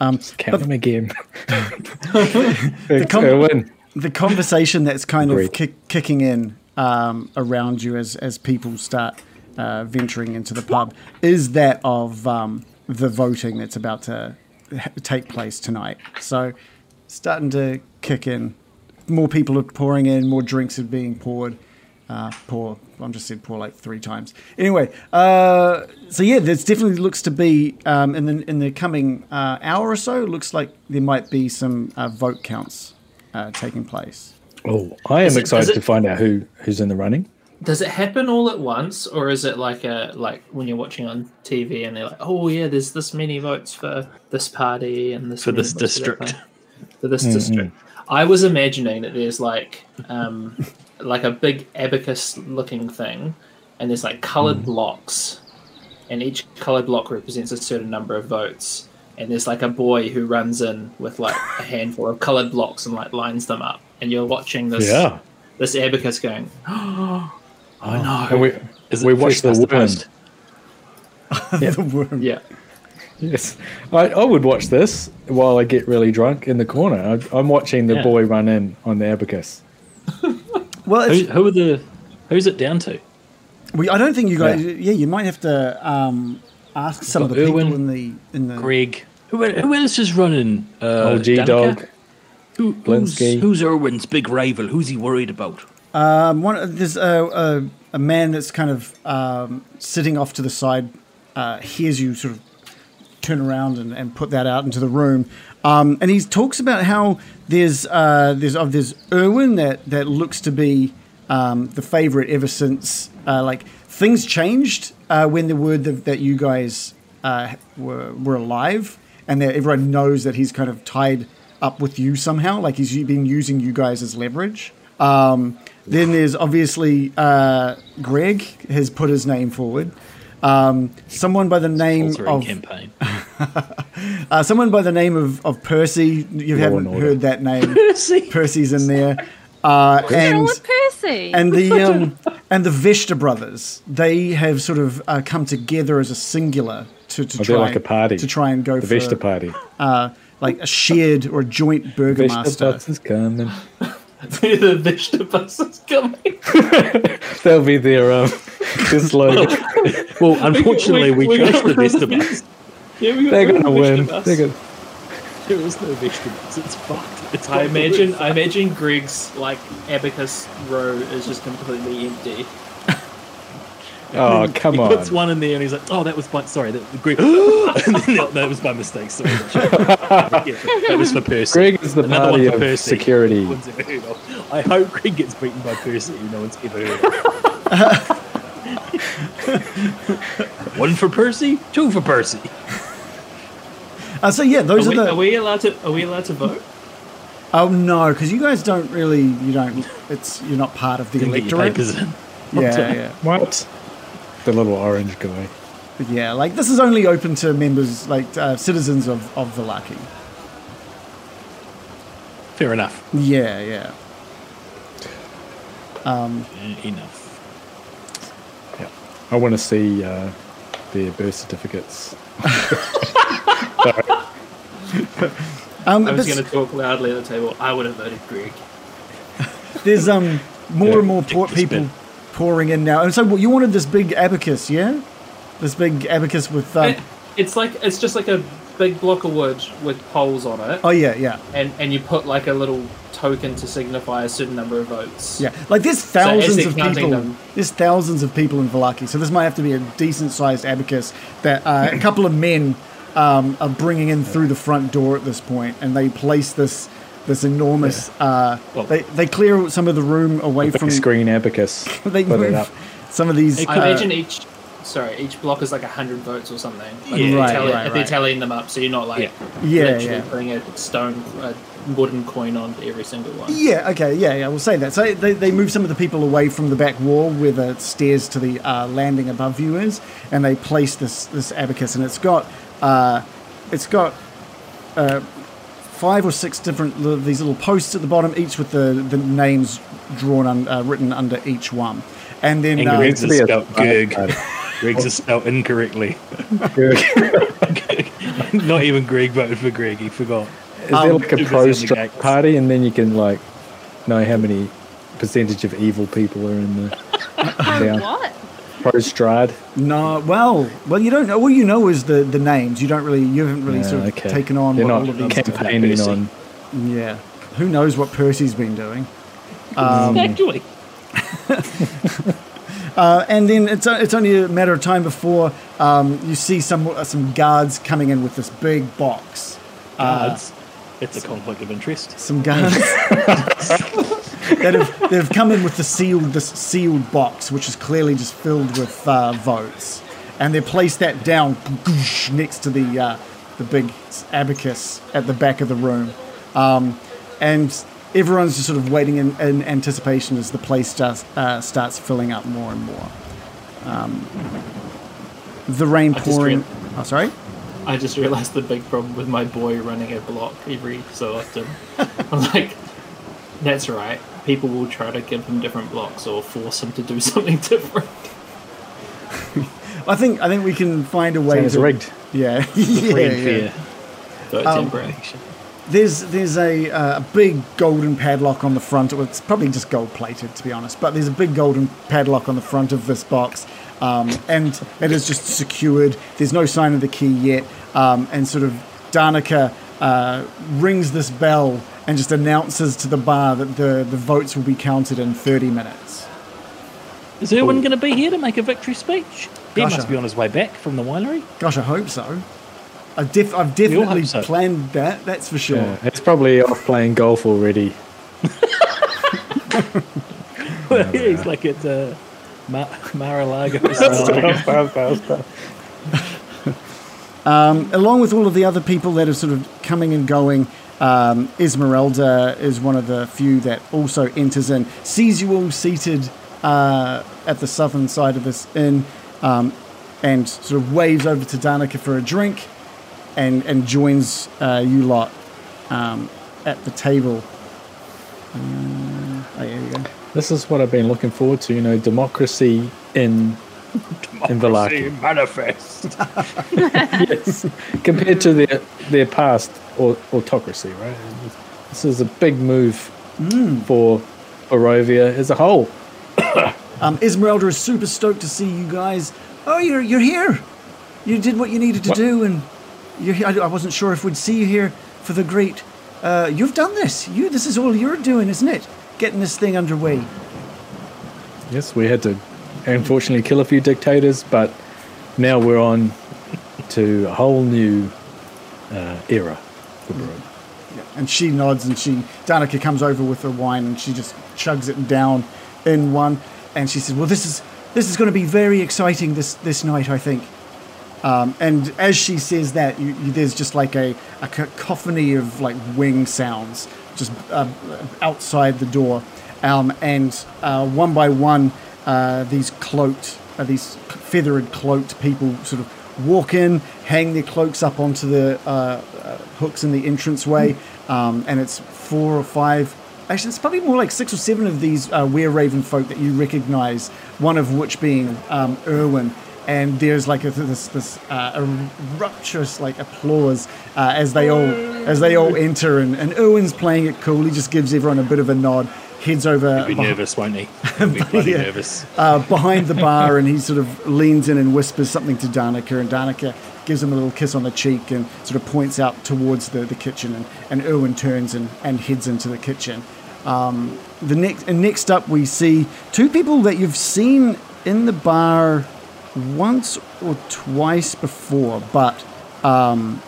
um, Count them again. the, com- the conversation that's kind of Agreed. kick, kicking in um, around you as, as people start uh, venturing into the pub is that of um, the voting that's about to take place tonight. So, starting to kick in. More people are pouring in, more drinks are being poured. Uh, pour, I'm just said pour like three times. Anyway, uh, so yeah, there's definitely looks to be um, in the in the coming uh, hour or so. Looks like there might be some uh, vote counts uh, taking place. Oh, I am it- excited it- to find out who who's in the running. Does it happen all at once, or is it like a like when you're watching on TV and they're like, oh yeah, there's this many votes for this party and this For this district. For this district, I was imagining that there's like um, like a big abacus looking thing, and there's like colored blocks, and each colored block represents a certain number of votes. And there's like a boy who runs in with like a handful of colored blocks and like lines them up, and you're watching this Yeah. this abacus going. Oh no! And we Is we it watched first the past worm. post? The worm. Yeah. Yes, I, I would watch this while I get really drunk in the corner. I, I'm watching the Yeah. boy run in on the abacus. Well, Who, it's, who are the? Who's it down to? we, I don't think you guys. Yeah. Yeah, you might have to um, ask some of got the people in the in the. Greg. Who, who else is running? Uh, Old G Dog. Who, who's, Blinsky. who's Irwin's big rival? Who's he worried about? Um, one there's a, a a man that's kind of um, sitting off to the side, uh, hears you sort of turn around and, and put that out into the room, um, and he talks about how there's uh, there's oh, there's Irwin that that looks to be um, the favorite ever since uh, like things changed uh, when the word that, that you guys uh, were were alive, and that everyone knows that he's kind of tied up with you somehow, like he's been using you guys as leverage. Um, then there's obviously uh, Greg has put his name forward. Um, someone by the name of campaign. uh, someone by the name of, of Percy. You Law haven't heard that name. Percy. Percy's in there, uh, and with Percy. and the um, and the Vesta brothers. They have sort of uh, come together as a singular to, to Oh, try like a party. to try and go The for Vesta party. uh, like a shared or a joint Vesta burgomaster. bus is coming. the Vista bus is coming. That'll be their um their slogan. Well, unfortunately, we, we- we trashed the gotta Vista run bus. Yeah, we got They're gonna the win. Vista bus. They're gonna, There is no Vista bus. It's fucked. It's I imagine. I imagine Greg's like abacus row is just completely empty. Oh come he on! He puts one in there and he's like, "Oh, that was my sorry, that Greg." and then no, that was my mistake. Sorry, yeah, that was for Percy. Greg is the Another party one for of Percy. security. No one's ever heard of. I hope Greg gets beaten by Percy. who No one's ever heard of. one for Percy, two for Percy. Uh, so yeah, those Are are, the. are we allowed to? Are we allowed to vote? oh no, because you guys don't really. You don't. It's you're not part of the Didn't get your electorate. papers in. Yeah, yeah. What? The little orange guy. But yeah, like this is only open to members, like uh, citizens of of Vallaki. Fair enough. Yeah, yeah. Um, Enough. Yeah. I want to see uh, their birth certificates. um, I was but going to talk loudly at the table. I would have voted Greg. there's um more Yeah, and more pour- take the people spin. Pouring in now, and so what, you wanted this big abacus, yeah? This big abacus with. Uh, It, it's like it's just like a big block of wood with poles on it, oh yeah, yeah, and and you put like a little token to signify a certain number of votes. yeah. Like there's thousands they're of people. them- There's thousands of people in Vallaki, so this might have to be a decent sized abacus that uh, a couple of men um, are bringing in through the front door at this point, and they place this this enormous. Uh, Well- they they clear some of the room away Big from. screen abacus. They Put it move up. some of these. I uh, imagine each. Sorry, each block is like hundred votes or something. Like Yeah, if they're right, tallying- right, if they're tallying them up, so you're not like Yeah, literally yeah. putting a stone, a wooden coin on every single one. Yeah, okay, yeah, yeah, we'll say that. So they, they move some of the people away from the back wall where the stairs to the uh, landing above you is, and they place this this abacus, and it's got uh, it's got uh, five or six different li- these little posts at the bottom, each with the, the names drawn un, uh, written under each one, and then And uh, Greg's to is be a- spelled Gerg. Greg's is spelled incorrectly. Not even Greg voted for Greg. He forgot. Is there Um, like a Too busy pro strike party, and then you can like know how many percentage of evil people are in the down what? pro Strahd? no, well, well, you don't know. All you know is the, the names. You don't really, you haven't really Yeah, sort of okay. taken on They're what not all of these. campaigning Percy. on. Yeah. who knows what Percy's been doing? Actually, Uh, and then it's it's only a matter of time before um, you see some uh, some guards coming in with this big box. guards. it's a conflict of interest. Some guards that have that have come in with the sealed this sealed box, which is clearly just filled with uh, votes, and they place that down next to the uh, the big abacus at the back of the room, um, and everyone's just sort of waiting in, in anticipation as the place starts uh, starts filling up more and more. Um, the rain pouring. real- Oh, sorry. I just realized the big problem with my boy running a block every so often. I'm like, that's right. People will try to give him different blocks or force him to do something different. I think I think we can find a way Sounds to rigged. Yeah, yeah, yeah. fair. But Um. There's there's a uh, big golden padlock on the front. It's probably just gold plated to be honest, but there's a big golden padlock on the front of this box, um, and it is just secured. There's no sign of the key yet, um, and sort of Danika uh, rings this bell and just announces to the bar that the the votes will be counted in 30 minutes. Is Erwin going to be here to make a victory speech? He Gosh, must I- be on his way back from the winery. Gosh, I hope so. I've, def- I've definitely so. planned that. That's for sure. Yeah, it's probably off playing golf already. He's like at uh, Mar- Mar-a-Lago. along with all of the other people that are sort of coming and going, um, Ezmerelda is one of the few that also enters in, sees you all seated uh, at the southern side of this inn, um, and sort of waves over to Danika for a drink, and and joins uh, you lot um, at the table. Uh, oh, yeah. This is what I've been looking forward to. You know, democracy in in Vallaki. manifest. yes, compared to their their past autocracy, right? This is a big move for Barovia as a whole. Um, Ezmerelda is super stoked to see you guys. Oh, you're you're here. You did what you needed to What? do, and you're here. I, I wasn't sure if we'd see you here for the great. Uh, you've done this. You. This is all you're doing, isn't it? Getting this thing underway. Yes, we had to unfortunately kill a few dictators, but now we're on to a whole new uh, era for Barovia. And she nods, and she Danika comes over with her wine, and she just chugs it down in one, and she says, "Well, this is this is going to be very exciting this this night, I think." Um, and as she says that, you, you, there's just like a, a cacophony of like wing sounds just uh, outside the door, um, and uh, one by one, uh, these cloaked, uh, these feathered cloaked people sort of walk in, hang their cloaks up onto the uh, uh, hooks in the entranceway, um, and it's four or five. Actually, it's probably more like six or seven of these uh, Wereraven folk that you recognize. One of which being um, Erwin, and there's like a, this this uh, rapturous like applause uh, as they all as they all enter, and, and Erwin's playing it cool. He just gives everyone a bit of a nod, heads over He'll be nervous, won't he? He'll be bloody Yeah. nervous. uh, behind the bar, and he sort of leans in and whispers something to Danika, and Danika gives him a little kiss on the cheek and sort of points out towards the, the kitchen, and, and Erwin turns and, and heads into the kitchen. Um, the next and next up, we see two people that you've seen in the bar once or twice before, but um,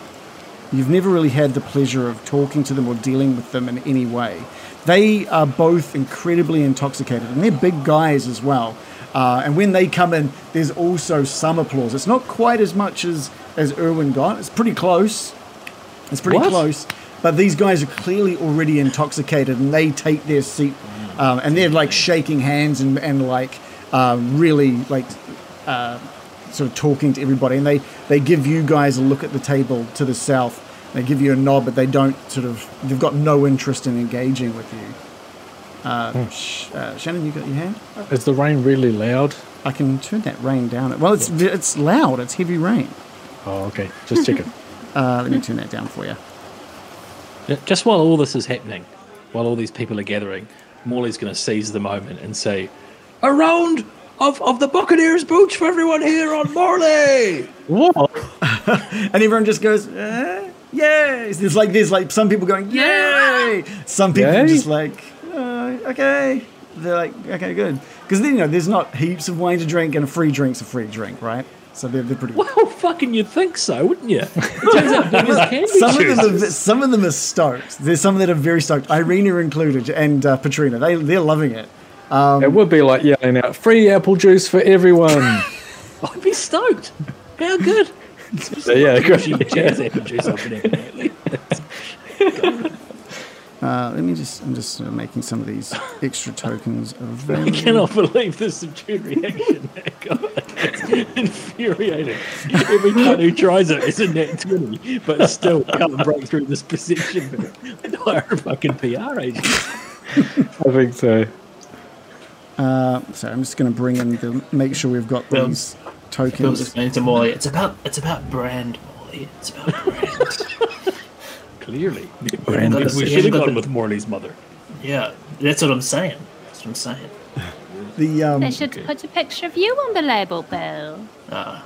you've never really had the pleasure of talking to them or dealing with them in any way. They are both incredibly intoxicated, and they're big guys as well. Uh, and when they come in, there's also some applause. It's not quite as much as as Irwin got. It's pretty close. It's pretty What? close. But these guys are clearly already intoxicated, and they take their seat, um, and they're like shaking hands and and like uh, really like uh, sort of talking to everybody, and they they give you guys a look at the table to the south. They give you a nod, but they don't sort of. They've got no interest in engaging with you. Uh, Sh- uh, Shannon, you got your hand? Is the rain really loud? I can turn that rain down. Well, it's it's loud. It's heavy rain. Oh, okay. Just checking. Uh, let me turn that down for you. Just while all this is happening, while all these people are gathering, Morley's going to seize the moment and say, "A round of, of the Buccaneers boots for everyone here on Morley." What? And everyone just goes, eh? Yay! It's like there's like some people going yay. Some people Yay? just like uh, okay. They're like okay, good. Because you know there's not heaps of wine to drink, and a free drink's a free drink, right? So they're, they're pretty. Well, fucking you'd think so, wouldn't you? Turns out beggars some of them, are, some of them are stoked. There's some that are very stoked. Irina included, and uh, Patrina. They they're loving it. it would be like yelling out free apple juice for everyone. I'd be stoked. How good. Yeah, She good. jazz apple juice up. Uh, let me just. I'm just uh, making some of these extra tokens I available. cannot believe the subdued reaction. God, it's infuriating. Every cunt who tries it is a nat 20, but still can't break through this perception. But hire a fucking PR agent. I think so. Uh, so I'm just going to bring in the. Make sure we've got Bill- these Bill's tokens. explaining to Morley, it's about it's about brand, Morley. It's about brand. Clearly. Brand we is- should have gone with Morley's mother. yeah, that's what I'm saying. That's what I'm saying. The um, They should put a picture of you on the label, Bill. Uh,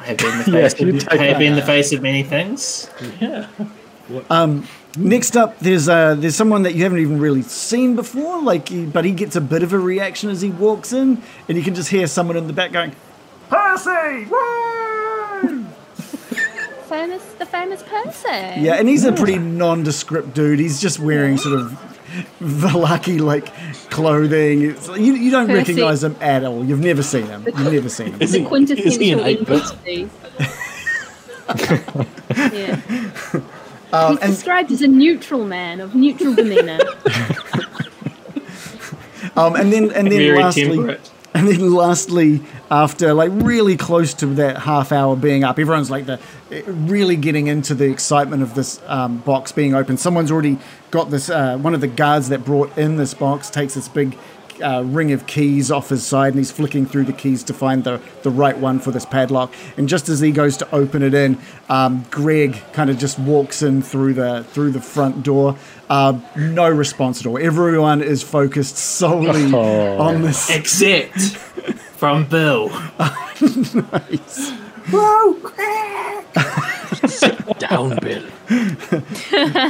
I have been the face. you of, I have been the face of many things. Yeah. Um, Next up, there's uh, there's someone that you haven't even really seen before, like, but he gets a bit of a reaction as he walks in, and you can just hear someone in the back going, "Percy, woo!" Famous, the famous person. Yeah, and he's a pretty nondescript dude. He's just wearing sort of Vallaki like clothing. It's, you, you don't Percy. recognize him at all. You've never seen him. You've never seen him. Is The he- quintessential is he an eight-bit? yeah. Um, He's and described as a neutral man of neutral demeanor. um, and then and then Very lastly, temperate. And then lastly, after like really close to that half hour being up, everyone's like the really getting into the excitement of this um, box being open. Someone's already got this. Uh, one of the guards that brought in this box takes this big uh, ring of keys off his side, and he's flicking through the keys to find the the right one for this padlock. And just as he goes to open it in, um, Greg kind of just walks in through the through the front door. Uh, no response at all. Everyone is focused solely Oh. on this Except from Bill. Nice. Bro, crack down, Bill.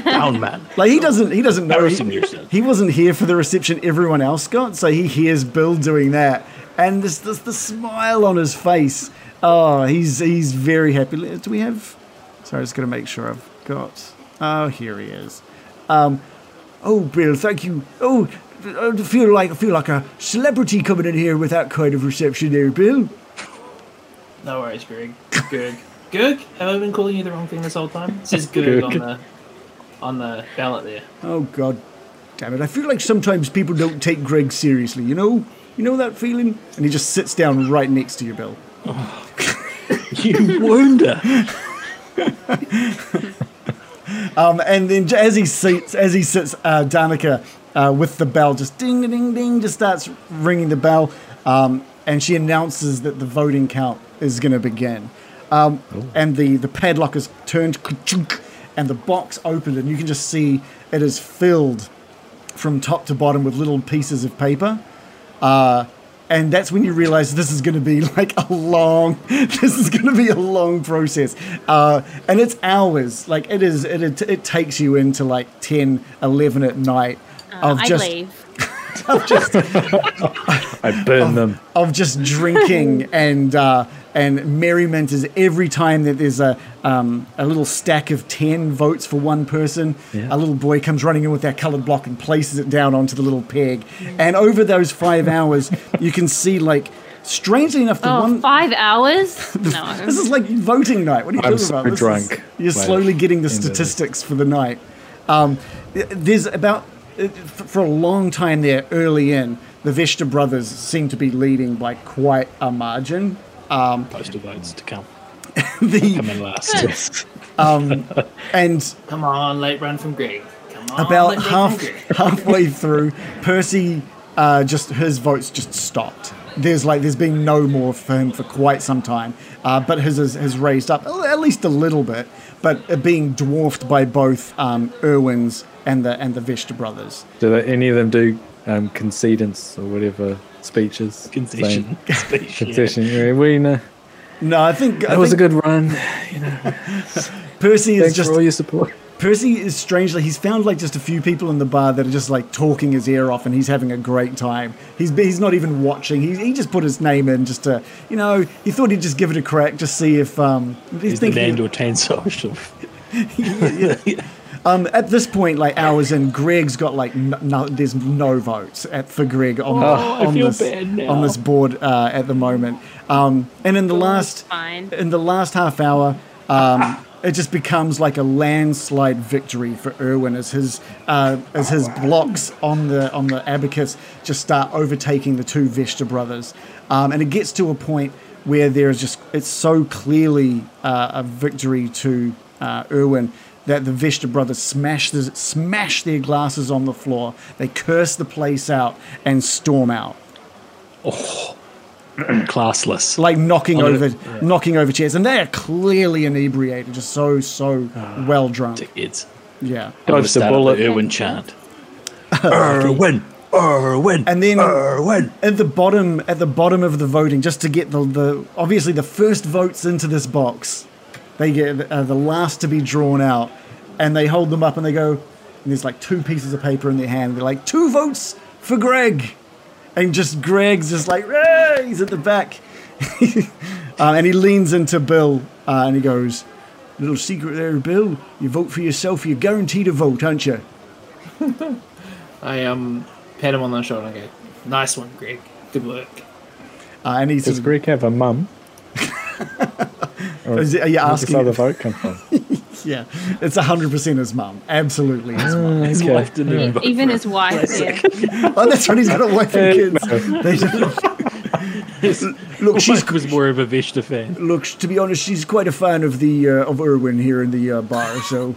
Down, man. Like he doesn't he doesn't know he, he wasn't here for the reception everyone else got, so he hears Bill doing that, and there's this the smile on his face. Oh, he's he's very happy. Do we have? Sorry, I just got to make sure I've got. Oh, here he is. Um, oh, Bill, thank you. Oh, I feel like I feel like a celebrity coming in here with that kind of reception there, Bill. No worries, Greg. Greg. Gerg? Have I been calling you the wrong thing this whole time? It says Gerg on the on the ballot there. Oh God, damn it! I feel like sometimes people don't take Greg seriously. You know, you know that feeling. And he just sits down right next to you, Bill. You wonder. Um, and then as he sits, as he sits, uh, Danika uh, with the bell just ding ding ding just starts ringing the bell, um, and she announces that the voting count is going to begin. Um, and the the padlock is turned, and the box opened, and you can just see it is filled from top to bottom with little pieces of paper. Uh, and that's when you realize this is going to be like a long this is going to be a long process uh, and it's hours like it is it, it, it takes you into like 10 11 at night of I'd just leave. of just I burn them. of just drinking and uh, and merriment is every time that there's a um, a little stack of ten votes for one person. Yeah. A little boy comes running in with that coloured block and places it down onto the little peg. And over those five hours, you can see like. Strangely enough, the Oh, one five hours? No. this is like voting night. What are you I'm talking so about? This is- drunk. you're slowly getting the into this. statistics for the night. Um, there's about f- for a long time there, early in, the Vesta brothers seem to be leading by quite a margin. Um, Postal votes to come. the Come in last. and Come on, late run from Greg. Come on, about half halfway through, Percy uh, just his votes just stopped. There's like there's been no more for him for quite some time, uh, but his has, has raised up at least a little bit, but uh, being dwarfed by both um, Irwin's and the and the Vesta brothers. Do they, any of them do um, concedence or whatever speeches? Concession. saying- Speech, yeah. Concession. Yeah. We know. No, I think I That was a good run. You know, Percy is Thanks just for all your support. Percy is strangely he's found like just a few people in the bar that are just like talking his ear off and he's having a great time. He's he's not even watching. He, he just put his name in just to you know he thought he'd just give it a crack just see if um he's He's the thinking Nando Tensosh of. um at this point like hours in Greg's got like no, no there's no votes at for Greg on, I on this on this board uh, at the moment. Um and in the last fine. in the last half hour, um, it just becomes like a landslide victory for Irwin as his uh, as his blocks on the on the abacus just start overtaking the two Vesta brothers, um, and it gets to a point where there's just it's so clearly uh, a victory to uh, Irwin that the Vesta brothers smash the, smash their glasses on the floor. They curse the place out and storm out Oh, classless. like knocking over the- knocking over chairs and they are clearly inebriated just so so Ah. well drunk Dickheads. yeah Dodged the Start bullet. the Irwin chant. Irwin, Irwin, and then Irwin. at the bottom at the bottom of the voting just to get the, the obviously the first votes into this box they get uh, the last to be drawn out and they hold them up and they go and there's like two pieces of paper in their hand they're like two votes for greg and just greg's just like "Ray!" he's at the back uh, and he leans into bill uh, and he goes little secret there bill you vote for yourself you're guaranteed a vote aren't you I um pat him on the shoulder and go, "Nice one, Greg. Good work." uh, and he's Does Greg have a mum? Or Is it- are you where does asking- this other vote come from? yeah it's 100% his mum absolutely his mum His Okay. wife didn't even Even his wife, yeah. Oh, that's right. He's got a wife and kids. They His look, she's wife was more of a Vishta fan. look. To be honest, she's quite a fan of the uh, of Irwin here in the uh, bar. So,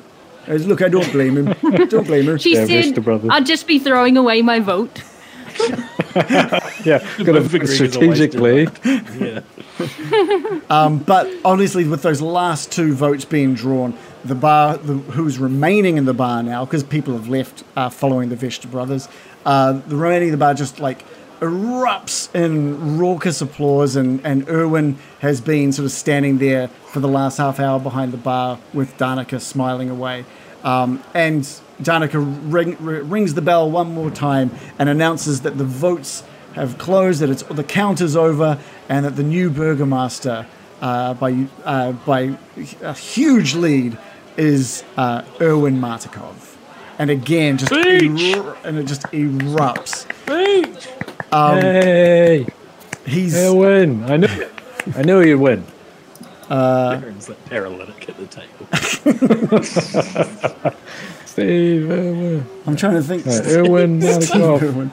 uh, look, I don't blame him. Don't blame her. She Yeah, said, I'll just be throwing away my vote. Yeah, got to a strategically. Yeah. But honestly, with those last two votes being drawn, the bar, the, who's remaining in the bar now, because people have left uh, following the Vesta brothers, uh, the remaining of the bar just like erupts in raucous applause, and, and Irwin has been sort of standing there for the last half hour behind the bar with Danika smiling away. Um, and Danika ring, rings the bell one more time and announces that the votes have closed, that it's the count is over, and that the new burgomaster, uh, by uh, by a huge lead, is uh, Erwin Martikov. And again, just er- and it just erupts. hey, He's he'll win. I knew. I knew he'd win. Aaron's like paralytic at the table. Steve Irwin. I'm trying to think. Uh, Irwin Martikov.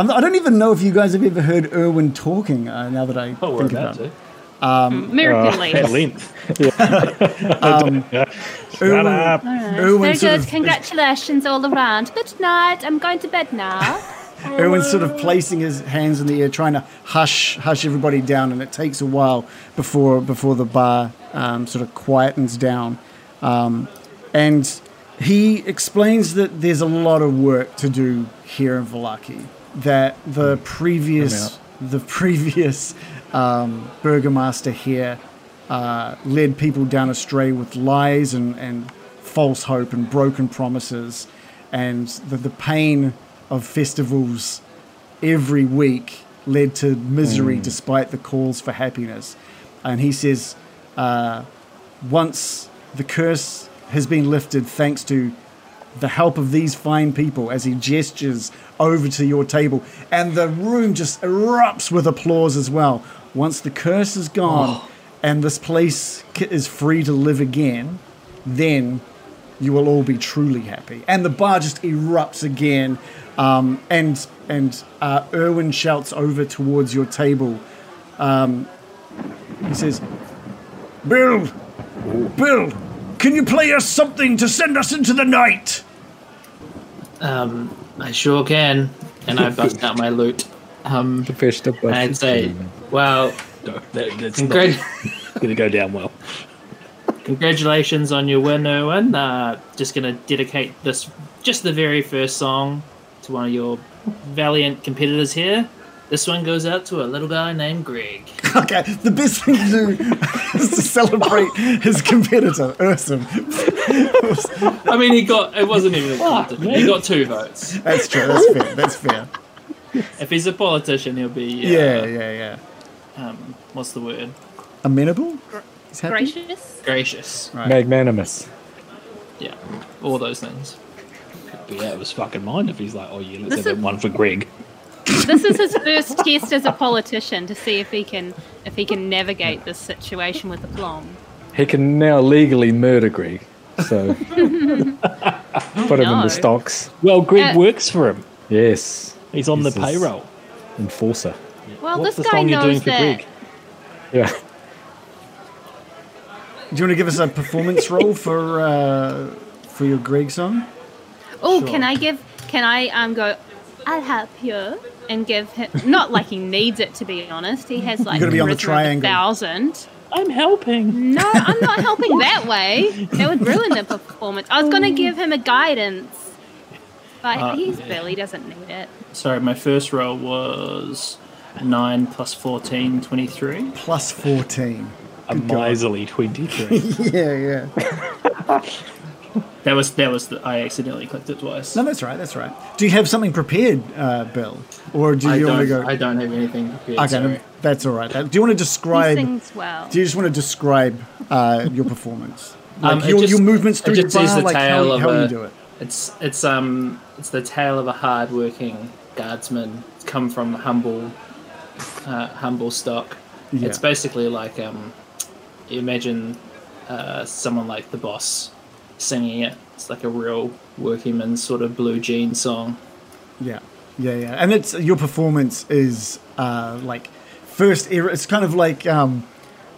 Irwin. I'm not, I don't even know if you guys have ever heard Irwin talking. Uh, now that I Oh, we're think about about it, to. American At ladies. length. Erwin, up. Erwin Very sort good. of Congratulations all around. Good night. I'm going to bed now. Erwin's sort of placing his hands in the air, trying to hush hush everybody down, and it takes a while before before the bar um, sort of quietens down. Um, and he explains that there's a lot of work to do here in Vallaki. That the previous the previous um, burgomaster here uh, led people down astray with lies and, and false hope and broken promises, and the, the pain of festivals every week led to misery despite the calls for happiness. And he says, uh, once the curse has been lifted thanks to the help of these fine people as he gestures over to your table. And the room just erupts with applause as well. Once the curse is gone and this place is free to live again then you will all be truly happy. And the bar just erupts again um, and and uh, Erwin shouts over towards your table. Um, he says Bill, Bill, can you play us something to send us into the night? Um, I sure can. And I bust out my loot. Um, The fish to and I'd say, well, No, that, that's not congrat- going to go down well. congratulations on your win, Owen. Uh, just going to dedicate this, just the very first song, to one of your valiant competitors here. This one goes out to a little guy named Greg. Okay, the best thing to do is to celebrate his competitor, Ursum. I mean, he got it wasn't even a competition. He got two votes. That's true. That's fair. That's fair. If he's a politician, he'll be uh, Yeah, yeah, yeah. Um, what's the word? Amenable. Gracious. Gracious. Right. Magnanimous. Yeah, all those things. But yeah, it was fucking mine if he's like, oh yeah, let's have is- one for Greg. This is his first test as a politician to see if he can if he can navigate this situation with aplomb. He can now legally murder Greg. So put him in the stocks. Well, Greg Uh, works for him. Yes. He's on the He's this payroll. Enforcer. Well, What's this the guy you're knows doing for that. Greg? Yeah. Do you want to give us a performance role for uh, for your Greg song? Oh, can I give? Can I um go? I'll help you and give him. Not like he needs it to be honest. He has like gotta be on the charisma a triangle. thousand. I'm helping. No, I'm not helping that way. That would ruin the performance. I was gonna give him a guidance, but Uh, he's yeah. Billy doesn't need it. Sorry, my first roll was 9 plus 14, 23. Plus fourteen. A God. miserly 23. Yeah, yeah. That was, that was the, I accidentally clicked it twice. No, that's right. That's right. Do you have something prepared, uh, Bill, or do I you want to don't, go? I don't have anything prepared. okay, sorry. no, that's all right. Do you want to He describe? sings well. Do you just want to describe uh, your performance, like Um, your, just- your movements it through the just is bar, the like tale how, of how a- you do it? It's it's um it's the tale of a hard-working guardsman come from humble uh, humble stock. Yeah. It's basically like um you imagine uh, someone like the boss singing it. It's like a real working man's sort of blue jean song. Yeah, yeah, yeah. And it's your performance is uh, like first era. It's kind of like um,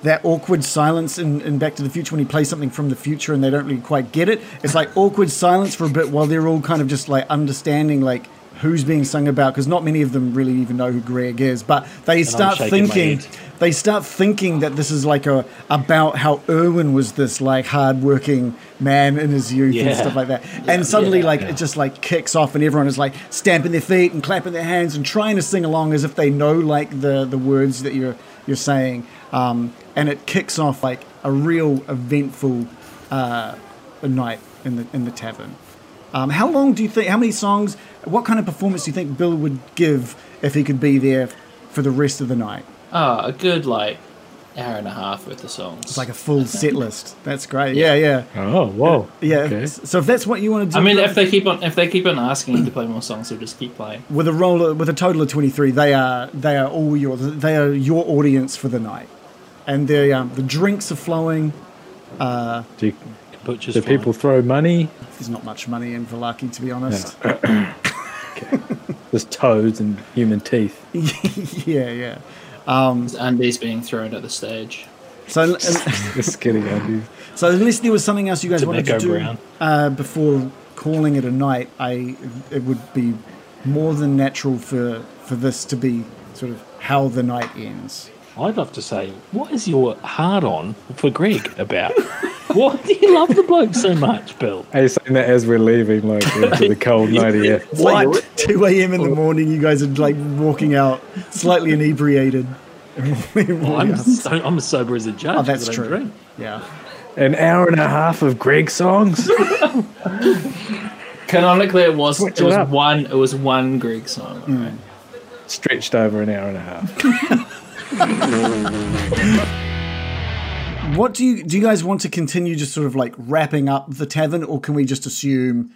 that awkward silence in, in Back to the Future when he plays something from the future and they don't really quite get it. It's like awkward silence for a bit while they're all kind of just like understanding like who's being sung about because not many of them really even know who Greg is, but they start shaking my thinking head. They start thinking that this is like a about how Irwin was this like hardworking man in his youth and stuff like that. and suddenly yeah, like yeah. it just like kicks off and everyone is like stamping their feet and clapping their hands and trying to sing along as if they know like the the words that you're you're saying. Um, and it kicks off like a real eventful uh, night in the in the tavern. Um, how long do you think? How many songs? What kind of performance do you think Bill would give if he could be there for the rest of the night? Oh, a good like hour and a half worth of songs. It's like a full set list. That's great. Yeah, yeah, Oh, whoa. Uh, yeah. Okay. So if that's what you want to do, I mean, if they keep on if they keep on asking him to play more songs, he'll just keep playing. with a roll with a total of 23 they are they are all your they are your audience for the night and the um, the drinks are flowing uh, Do, you, Butcher's do fine. people throw money? there's not much money in Vallaki to be honest There's toads and human teeth. yeah yeah His undies being thrown at the stage. so and- Just kidding, Andy. so unless there was something else you guys wanted to do uh, before calling it a night I it would be more than natural for for this to be sort of how the night ends I'd love to say, what is your hard on for Greg about? Why do you love the bloke so much, Bill? Are you saying that as we're leaving, like into the cold night here? It's like 2 a.m. in the morning you guys are like walking out slightly inebriated I'm, so, I'm as sober as a judge. Oh, that's 'cause I true. drink. Yeah. An hour and a half of Greg songs? Canonically, it was Switch it it was up. one it was one Greg song. Hmm. Right? Stretched over an hour and a half. What do you do? You guys want to continue just sort of like wrapping up the tavern, or can we just assume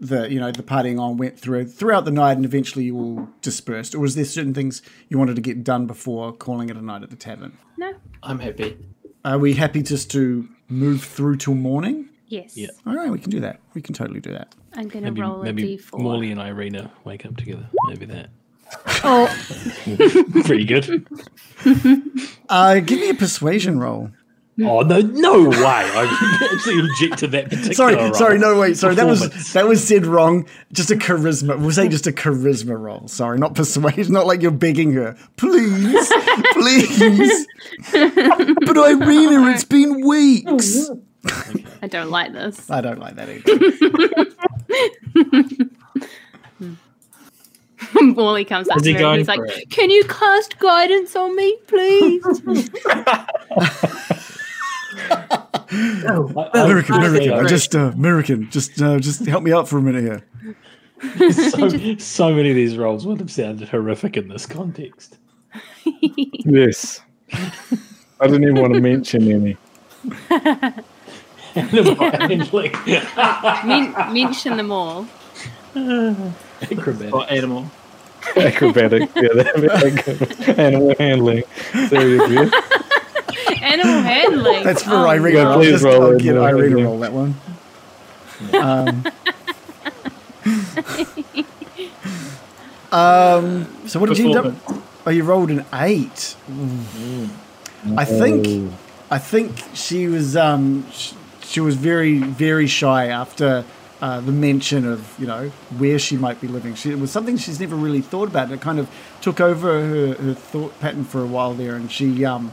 that you know the partying on went through throughout the night and eventually you all dispersed, or was there certain things you wanted to get done before calling it a night at the tavern? No. I'm happy. Are we happy just to move through till morning? Yes. Yeah. All right, we can do that. We can totally do that. I'm gonna Maybe, roll a maybe d4. Morley and Irina wake up together. Maybe that. Oh, Pretty good. Uh, give me a persuasion roll. Oh no, no way! I actually object to that particular. Sorry, roll. sorry, no wait, sorry. That was that was said wrong. Just a charisma. We'll say just a charisma roll. Sorry, not persuasion. Not like you're begging her. Please, please. but Irina, it's been weeks. I don't like this. I don't like that either. Morley comes up to he her and he's like, it? "Can you cast guidance on me, please?" American, American, I just, uh, American, just, uh, just help me out for a minute here. so, so many of these roles would have sounded horrific in this context. Yes. I didn't even want to mention any. Men- mention them all. Acrobatic. Or animal. Acrobatic. Yeah, that'd be good. Animal handling. There you go. Animal handling. That's for Oh, Irina. Yeah, I'll please just roll I'll it, get no, roll that one. Um, um, so what did you do? Oh, you rolled an eight. I think. I think she was. Um, sh- she was very, very shy after uh, the mention of you know where she might be living. She, it was something she's never really thought about. It kind of took over her, her thought pattern for a while there, and she um,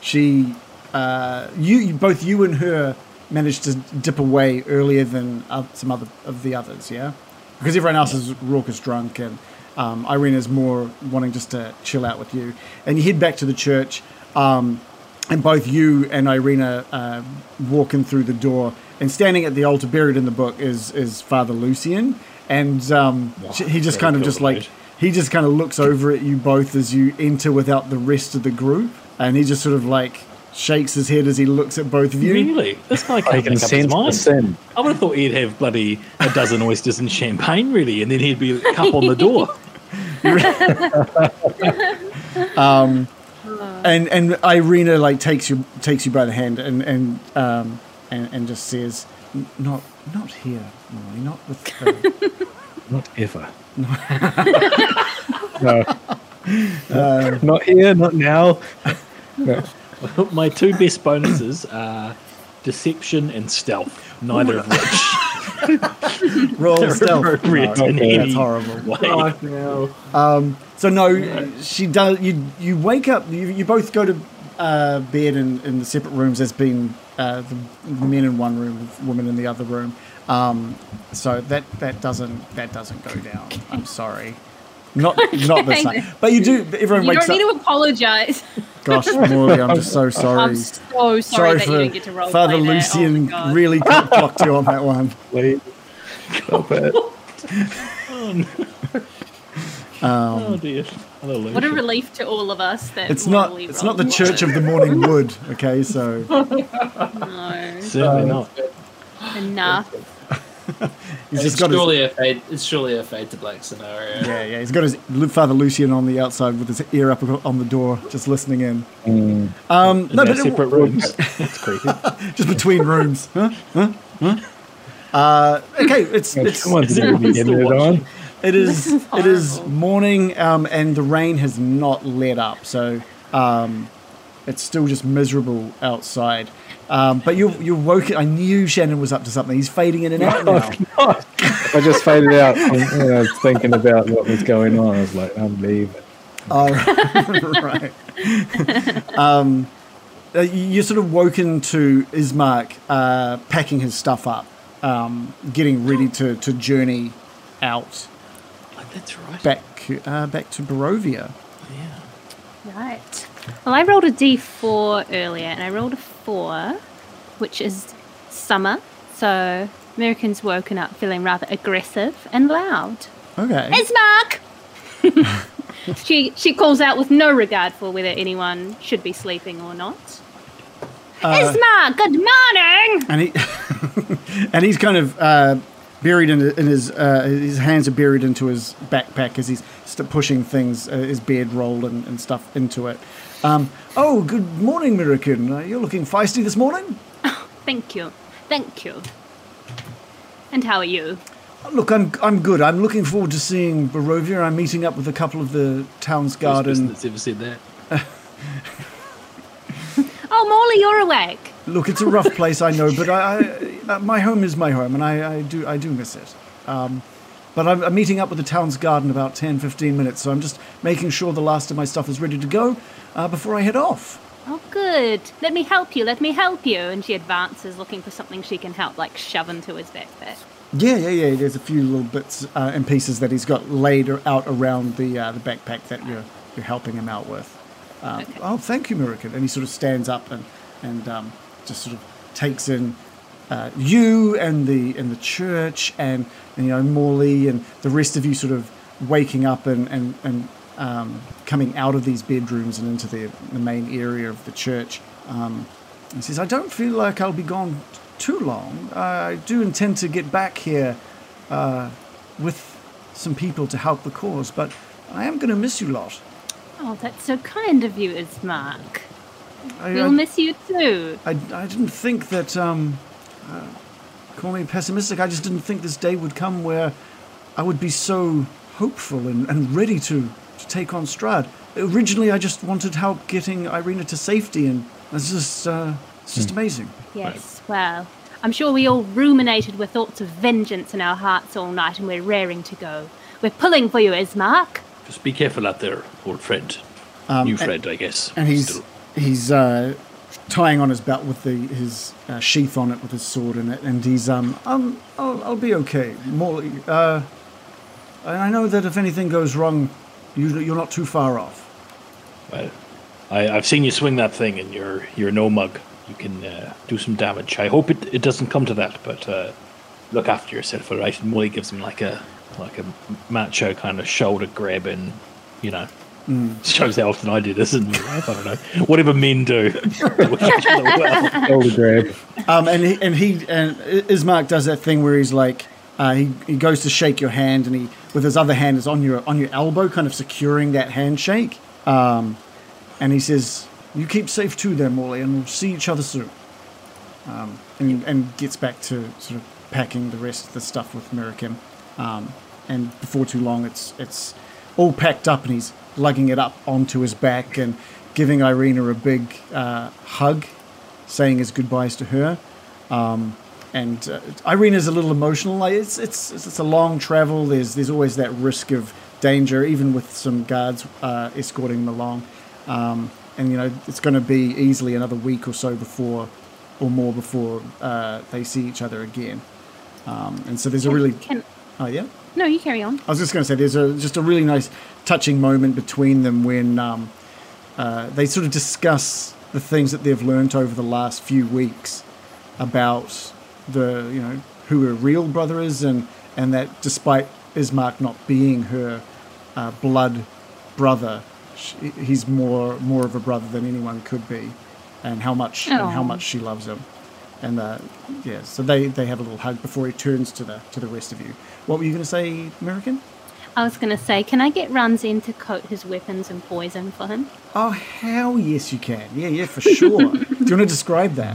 she uh, you, both you and her managed to dip away earlier than uh, some other of the others. Yeah, because everyone else is raucous drunk and. Um, is more wanting just to chill out with you, and you head back to the church. Um, and both you and Irina uh, walking through the door, and standing at the altar, buried in the book, is is Father Lucian, and um, sh- he just kind of just like mate. he just kind of looks over at you both as you enter without the rest of the group, and he just sort of like shakes his head as he looks at both of you. Really? This guy can't can make up his sense the mind. sin. I would have thought he'd have bloody a dozen oysters and champagne really, and then he'd be a cup on the door. and and Irina like takes you takes you by the hand and and um and, and just says, not not here, Molly, not with her. Not ever. no. not here, not now. No. My two best bonuses are deception and stealth, neither of which roll stealth. appropriate No, okay, that's horrible. way. no. So no, she does. You you wake up. You, you both go to uh, bed in, in the separate rooms. There's been uh, the men in one room, women in the other room. Um, so that that doesn't that doesn't go down. I'm sorry. Not not this Okay. time. But you do. Everyone You wakes don't need to apologize. Gosh, Morley, I'm just so sorry. I'm so sorry, that you didn't get to roll Father play that. Lucian Oh my God. really clocked you on that one. Please. Stop it. oh dear. Hallelujah. What a relief to all of us that It's not. Morley It's not the rolled. Church of the Morning Wood. Okay, so No, Certainly not. enough. he's It's just got his, surely a fade. It's surely a fade to black scenario. Yeah, yeah. He's got his Father Lucian on the outside with his ear up on the door, just listening in. Mm. Um, In no, their but separate it, rooms. That's creepy. just between rooms. Huh? Huh? Huh? Uh, okay, it's it's Someone's is it going to be still getting it watching? on. it is it is morning, um, and the rain has not let up, so um, it's still just miserable outside. Um, but you're you're woken. I knew Shannon was up to something. He's fading in and out now. I just faded out when when I was thinking about what was going on. I was like, I'm leaving. Oh, right. um, uh, you- you're sort of woken to Ismark uh, packing his stuff up, um, getting ready to, to journey out that's right. back uh, back to Barovia. Yeah. Right. Well, I rolled a d4 earlier, and I rolled a four, which is summer. So Americans woken up feeling rather aggressive and loud. Okay. Ismark! she she calls out with no regard for whether anyone should be sleeping or not. Ismark, good morning! and he and he's kind of uh, buried in, in his uh, his hands are buried into his backpack as he's st- pushing things, uh, his beard rolled and, and stuff into it. Um, oh, good morning, American. Uh, you're looking feisty this morning. Thank you. Thank you. And how are you? Look, I'm I'm good. I'm looking forward to seeing Barovia. I'm meeting up with a couple of the town's First person garden. that's ever said that. Oh, Morley, you're awake. Look, it's a rough place, I know, but I, I uh, my home is my home, and I, I do I do miss it. Um, but I'm, I'm meeting up with the town's garden about 10, 15 minutes, so I'm just making sure the last of my stuff is ready to go uh, before I head off. Oh, good. Let me help you. Let me help you. And she advances, looking for something she can help, like shove into his backpack. Yeah, yeah, yeah. There's a few little bits uh, and pieces that he's got laid out around the uh, the backpack that you're you're helping him out with. Um, Oh, thank you, Murican. And he sort of stands up and and um, just sort of takes in uh, you and the and the church and, and you know Morley and the rest of you sort of waking up and and and um, coming out of these bedrooms and into the the main area of the church. Um, he says, "I don't feel like I'll be gone too long. Uh, I do intend to get back here uh, with some people to help the cause, but I am going to miss you lot. Oh, that's so kind of you, Ismark. I, We'll I, miss you too. I, I didn't think that. Um, uh, call me pessimistic. I just didn't think this day would come where I would be so hopeful and, and ready to, to take on Strahd. Originally, I just wanted help getting Irina to safety, and it's just uh, it's just amazing. Yes, well, I'm sure we all ruminated with thoughts of vengeance in our hearts all night and we're raring to go. We're pulling for you, Ismark. Just be careful out there, old friend. Um, New and- friend, I guess. and he's Still. He's uh, tying on his belt with the his uh, sheath on it with his sword in it, and he's um um I'll, I'll be okay. Morley, uh, I know that if anything goes wrong, you you're not too far off. Well, I, I've seen you swing that thing, and you're you're no mug. You can uh, do some damage. I hope it, it doesn't come to that, but uh, look after yourself, all right? And Molly gives him like a like a macho kind of shoulder grab, and you know, shows how often I do this in real life. I don't know, whatever men do. well, Shoulder grab. Um, and he and he and Ismark does that thing where he's like. Uh, he, he goes to shake your hand, and he with his other hand is on your on your elbow, kind of securing that handshake. Um, and he says, "You keep safe too, there, Morley, and we'll see each other soon." Um, and and gets back to sort of packing the rest of the stuff with Mirakin. Um, and before too long, it's it's all packed up, and he's lugging it up onto his back and giving Irina a big uh, hug, saying his goodbyes to her. Um, and uh, Irina's a little emotional. Like it's, it's it's a long travel. There's there's always that risk of danger, even with some guards uh, escorting them along. Um, and you know it's going to be easily another week or so before, or more before uh, they see each other again. Um, and so there's a really Can, oh yeah. No, you carry on. I was just going to say, there's a just a really nice, touching moment between them when um, uh, they sort of discuss the things that they've learnt over the last few weeks about the you know who her real brother is, and and that despite Ismark not being her uh, blood brother, sh he's more more of a brother than anyone could be, and how much and how much she loves him. And uh, yeah, so they, they have a little hug before he turns to the to the rest of you. What were you going to say, American? I was going to say, can I get Ranzin to coat his weapons and poison for him? Oh, hell yes, you can. Yeah, yeah, for sure. Do you want to describe that?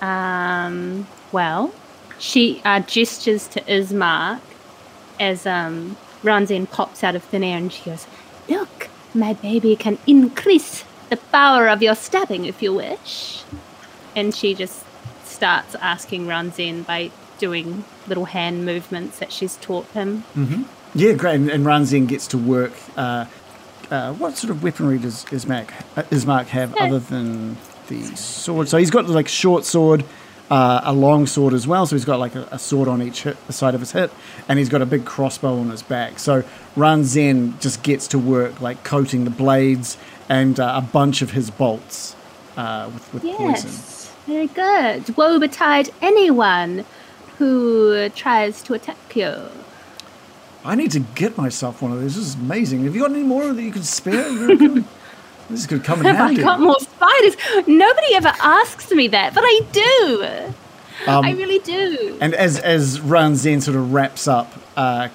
Um, well, she uh, gestures to Ismark as um, Ranzin pops out of thin air and she goes, Look, my baby can increase the power of your stabbing if you wish. And she just starts asking Ranzin by doing little hand movements that she's taught him. Yeah, great. And, and Ranzin gets to work. Uh, uh, what sort of weaponry does Ismark, uh, Ismark have Yeah. other than the sword? So he's got like short sword, uh, a long sword as well. So he's got like a, a sword on each hip, side of his hip, and he's got a big crossbow on his back. So Ranzin just gets to work like coating the blades and uh, a bunch of his bolts uh, with, with poison. Yes, very good. Woe betide anyone who tries to attack you. I need to get myself one of these. This is amazing. Have you got any more that you could spare? This could come in Have I handy. got more spiders? Nobody ever asks me that, but I do. I really do. And as as Ranzin sort of wraps up uh,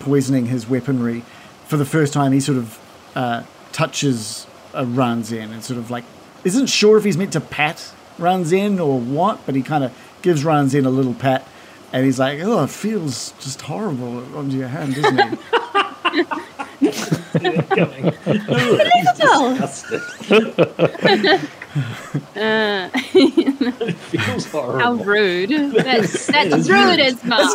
poisoning his weaponry, for the first time he sort of uh, touches uh, Ranzin and sort of like isn't sure if he's meant to pat Ranzin or what, but he kind of gives Ranzin a little pat, and he's like, "Oh, it feels just horrible under your hand, doesn't it?" Uh, feels how rude. That's, that's rude as Mark.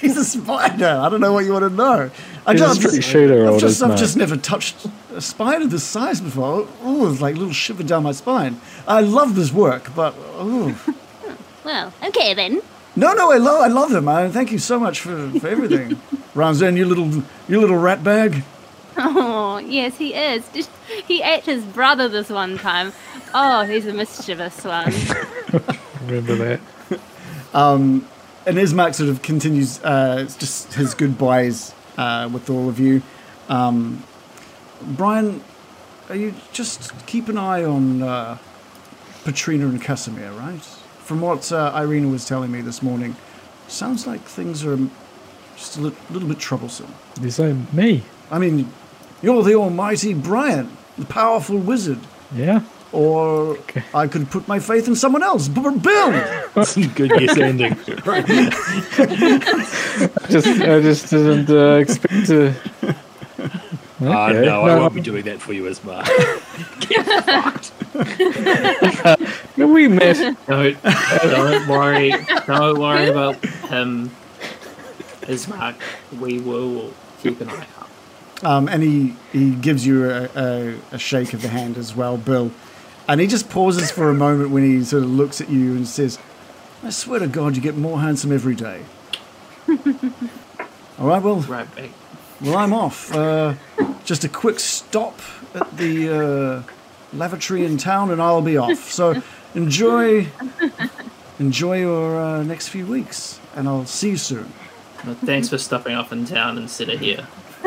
he's a spider. I don't know what you want to know. I He's a just, straight shooter, I've old just, I've just never touched a spider this size before. Oh, it's like a little shiver down my spine. I love this work, but oh, Well, okay then. No, no, I love, I love them. I thank you so much for, for everything. Ranzin, you little, you little rat bag. Oh, yes, he is. He ate his brother this one time. Oh, he's a mischievous one. Remember that? And Ismark sort of continues uh, just his goodbyes uh, with all of you. Um, Brian, are you just keep an eye on uh, Petrina and Kasimir, right? From what uh, Irina was telling me this morning, sounds like things are just a li- little bit troublesome. You say me? I mean, you're the almighty Brian, the powerful wizard. Yeah. Or I could put my faith in someone else, B- B- Bill. That's a good guess ending. Just I just didn't uh, expect to. Ah, Okay, no, I won't be doing that for you, Ismar. We met. Don't, don't worry. Don't worry about him. Ismark, we will keep an eye out. Um, and he, he gives you a, a, a shake of the hand as well, Bill. And he just pauses for a moment when he sort of looks at you and says, I swear to God, you get more handsome every day. All right, well, Right back. well, I'm off. Uh, just a quick stop at the uh, lavatory in town, and I'll be off. So enjoy, enjoy your uh, next few weeks, and I'll see you soon. Well, thanks for stopping off in town instead of here.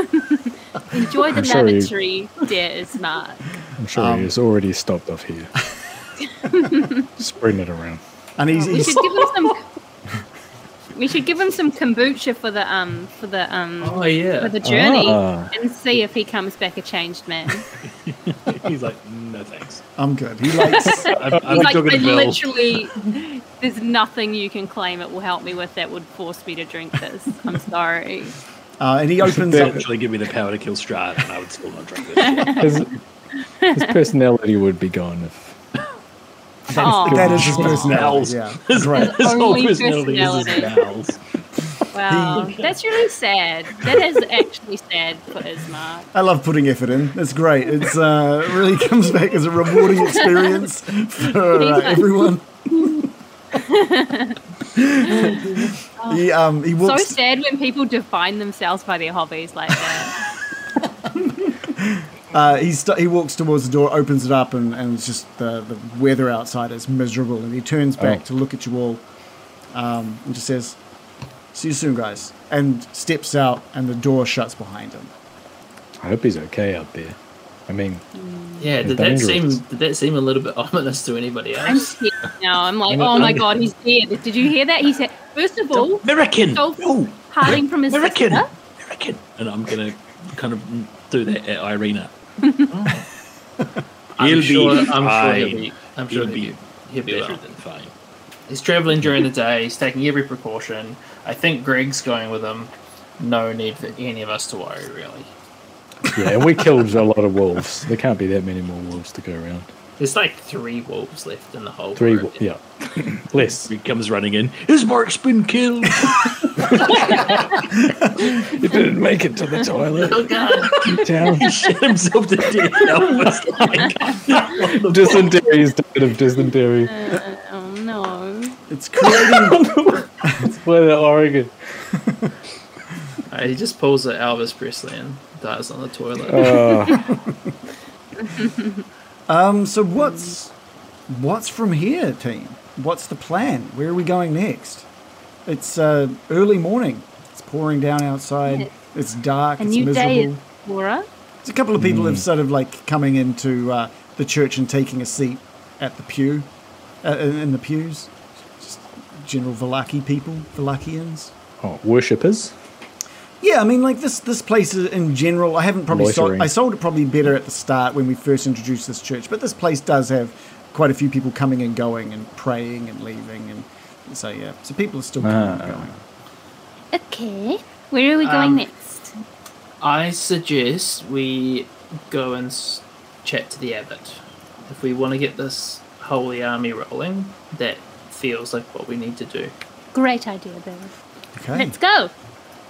Enjoy the I'm sure he- lavatory, dear Ismark. I'm sure Um, he has already stopped off here. Spreading it around. And he's, We he's should give him some. We should give him some kombucha for the um for the um Oh for the journey Ah. and see if he comes back a changed man. He's like, no thanks. I'm good. He likes. I'm, I'm He's like, talking I to Bill. literally, there's nothing you can claim it will help me with that would force me to drink this. I'm sorry. Uh, and he opens up. Actually, give me the power to kill Strahd, and I would still not drink this. His, his personality would be gone if. Oh, That is his Bowels. personality. Yeah, great. His whole Only personality is his personality. bowels. wow, that's really sad. That is actually sad for Ismark. I love putting effort in. It's great. It's uh, really comes back as a rewarding experience for uh, everyone. he um he So sad when people define themselves by their hobbies like that. Uh, he st- he walks towards the door, opens it up, and, and it's just the the weather outside is miserable. And he turns back Oh. to look at you all, um, and just says, "See you soon, guys." And steps out, and the door shuts behind him. I hope he's okay out there. I mean, Yeah, did that seem did that seem a little bit ominous to anybody else? I'm scared now. I'm like, oh my god, he's dead. Did you hear that? He said, first of all, American! So- No! parting from his American! sister. American! And I'm going to kind of do that at Irina. Mm. I'm He'll be sure, I'm sure he'll be. I'm sure He'll he'll be. He'll be Better well. than fine. He's traveling during the day. He's taking every precaution. I think Greg's going with him. No need for any of us to worry, really. yeah, and we killed a lot of wolves. There can't be that many more wolves to go around. There's like three wolves left in the whole. Three, group. wo- yeah, less. He comes running in. Ismark's been killed! He didn't make it to the toilet. Oh god! Down. he shit himself to death. Elvis like, Dysentery is dead of dysentery. Uh, oh no. It's creating. Where the Oregon. Uh, he just pulls an Elvis Presley and dies on the toilet. Uh, Um, so what's what's from here, team? What's the plan? Where are we going next? It's uh, early morning. It's pouring down outside. Yeah. It's dark. A it's new miserable. day Laura. There's a couple of people have sort of like coming into uh, the church and taking a seat at the pew, uh, in in the pews. Just general Vallaki people, Vallakians. oh, worshippers. Yeah, I mean, like this this place is- in general. I haven't probably sold. I sold it probably better at the start when we first introduced this church, but this place does have quite a few people coming and going and praying and leaving, and so yeah, so people are still coming and Ah. going. Okay. Where are we going Um, next? I suggest we go and chat to the abbot. If we want to get this holy army rolling, that feels like what we need to do. Great idea, Bill. Okay, Let's go.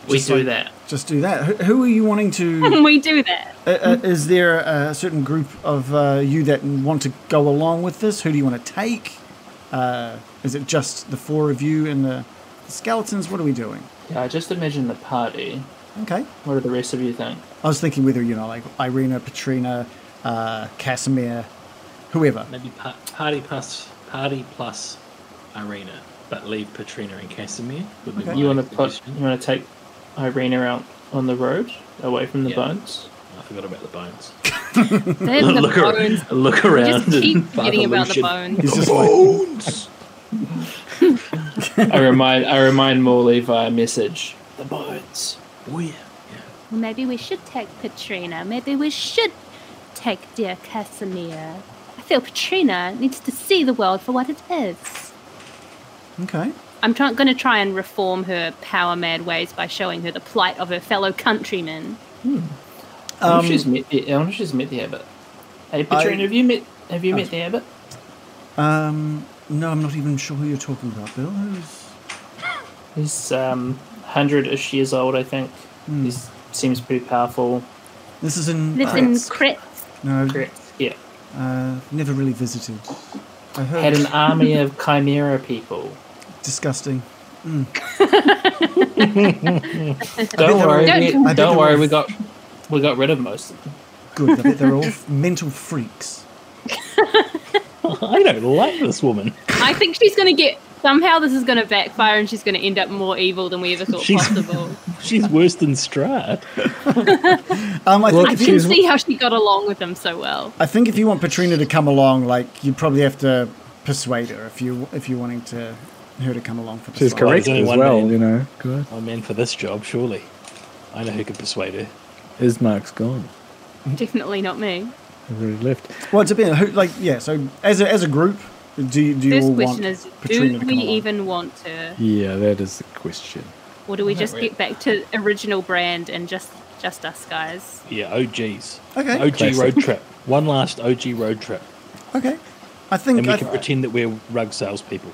We Just do like- that. just do that. Who, who are you wanting to? we do that. uh, uh, is there a certain group of uh, you that want to go along with this? Who do you want to take? Uh, is it just the four of you and the skeletons, what are we doing? Yeah, I just imagine the party. Okay. What do the rest of you think? I was thinking whether, you know, like Irina, Petrina, uh, Kasimir, whoever. Maybe pa- party plus party plus Irina, but leave Petrina and Kasimir. Okay. You want to put? suggestion. You want to take Irina out on the road, away from the Yeah. bones? I forgot about the bones. The look, ar- bones. look We around. just keep forgetting about the bones. He's just like, Bones. I remind I remind Morley via message. The bones. Oh yeah. yeah. Well, maybe we should take Katrina. Maybe we should take dear Kasimir. I feel Katrina needs to see the world for what it is. okay. I'm try- going to try and reform her power mad ways by showing her the plight of her fellow countrymen. I wonder Um, if she's met. The, I wonder if she's met the abbot. Hey, Petrina, I- have you met? Have you met the abbot? Um, no, I'm not even sure who you're talking about, Bill. Who's... He's um hundred-ish years old, I think. Hmm. He seems pretty powerful. This is in... Lives in Crit. No, Correct. Yeah. uh, never really visited. I heard Had an army of chimera people. Disgusting. Don't worry, all- we, Don't- don't worry. all- We got we got rid of most of them. Good. I bet they're all mental freaks. I don't like this woman. I think she's going to get. Somehow this is going to backfire and she's going to end up more evil than we ever thought She's- possible. She's worse than Strahd. Um, I Well, think I if didn't see how she got along with him so well. I think if you want Petrina to come along, like you'd probably have to persuade her if you if you're wanting to her to come along for this. She's ride. correct there's as well, man. you know. Good. I'm in for this job, surely. I know who could persuade her. Ismark's gone. Definitely not me. He's already left. Well, it depends. Who, like, yeah. So as a, as a group, do you, do you First all question want is: Petrina Do to come we along? even want her, Yeah, that is the question. or do we just really. get back to original brand and just just us guys? Yeah, OGs. Okay. OG Classic. road trip. One last OG road trip. Okay. I think And we I, can pretend that we're rug salespeople.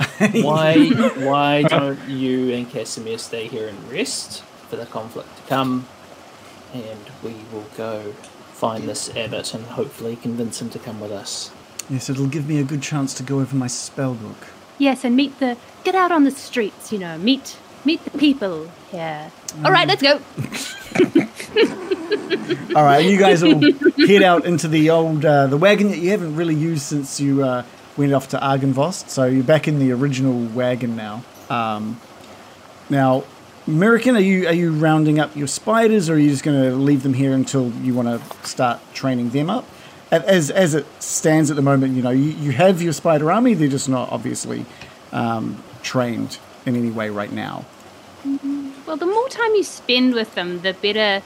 Why why don't you and Kasimir stay here and rest for the conflict to come, and we will go find this abbot and hopefully convince him to come with us. yes, it'll give me a good chance to go over my spell book. Yes, and meet the get out on the streets. You know, meet meet the people here. All right, let's go. All right, you guys all head out into the old uh, the wagon that you haven't really used since you uh, went off to Argenvost. So you're back in the original wagon now. Um, now, American, are you are you rounding up your spiders, or are you just going to leave them here until you want to start training them up? As as it stands at the moment, you know you, you have your spider army. They're just not obviously um, trained in any way right now. Well, the more time you spend with them, the better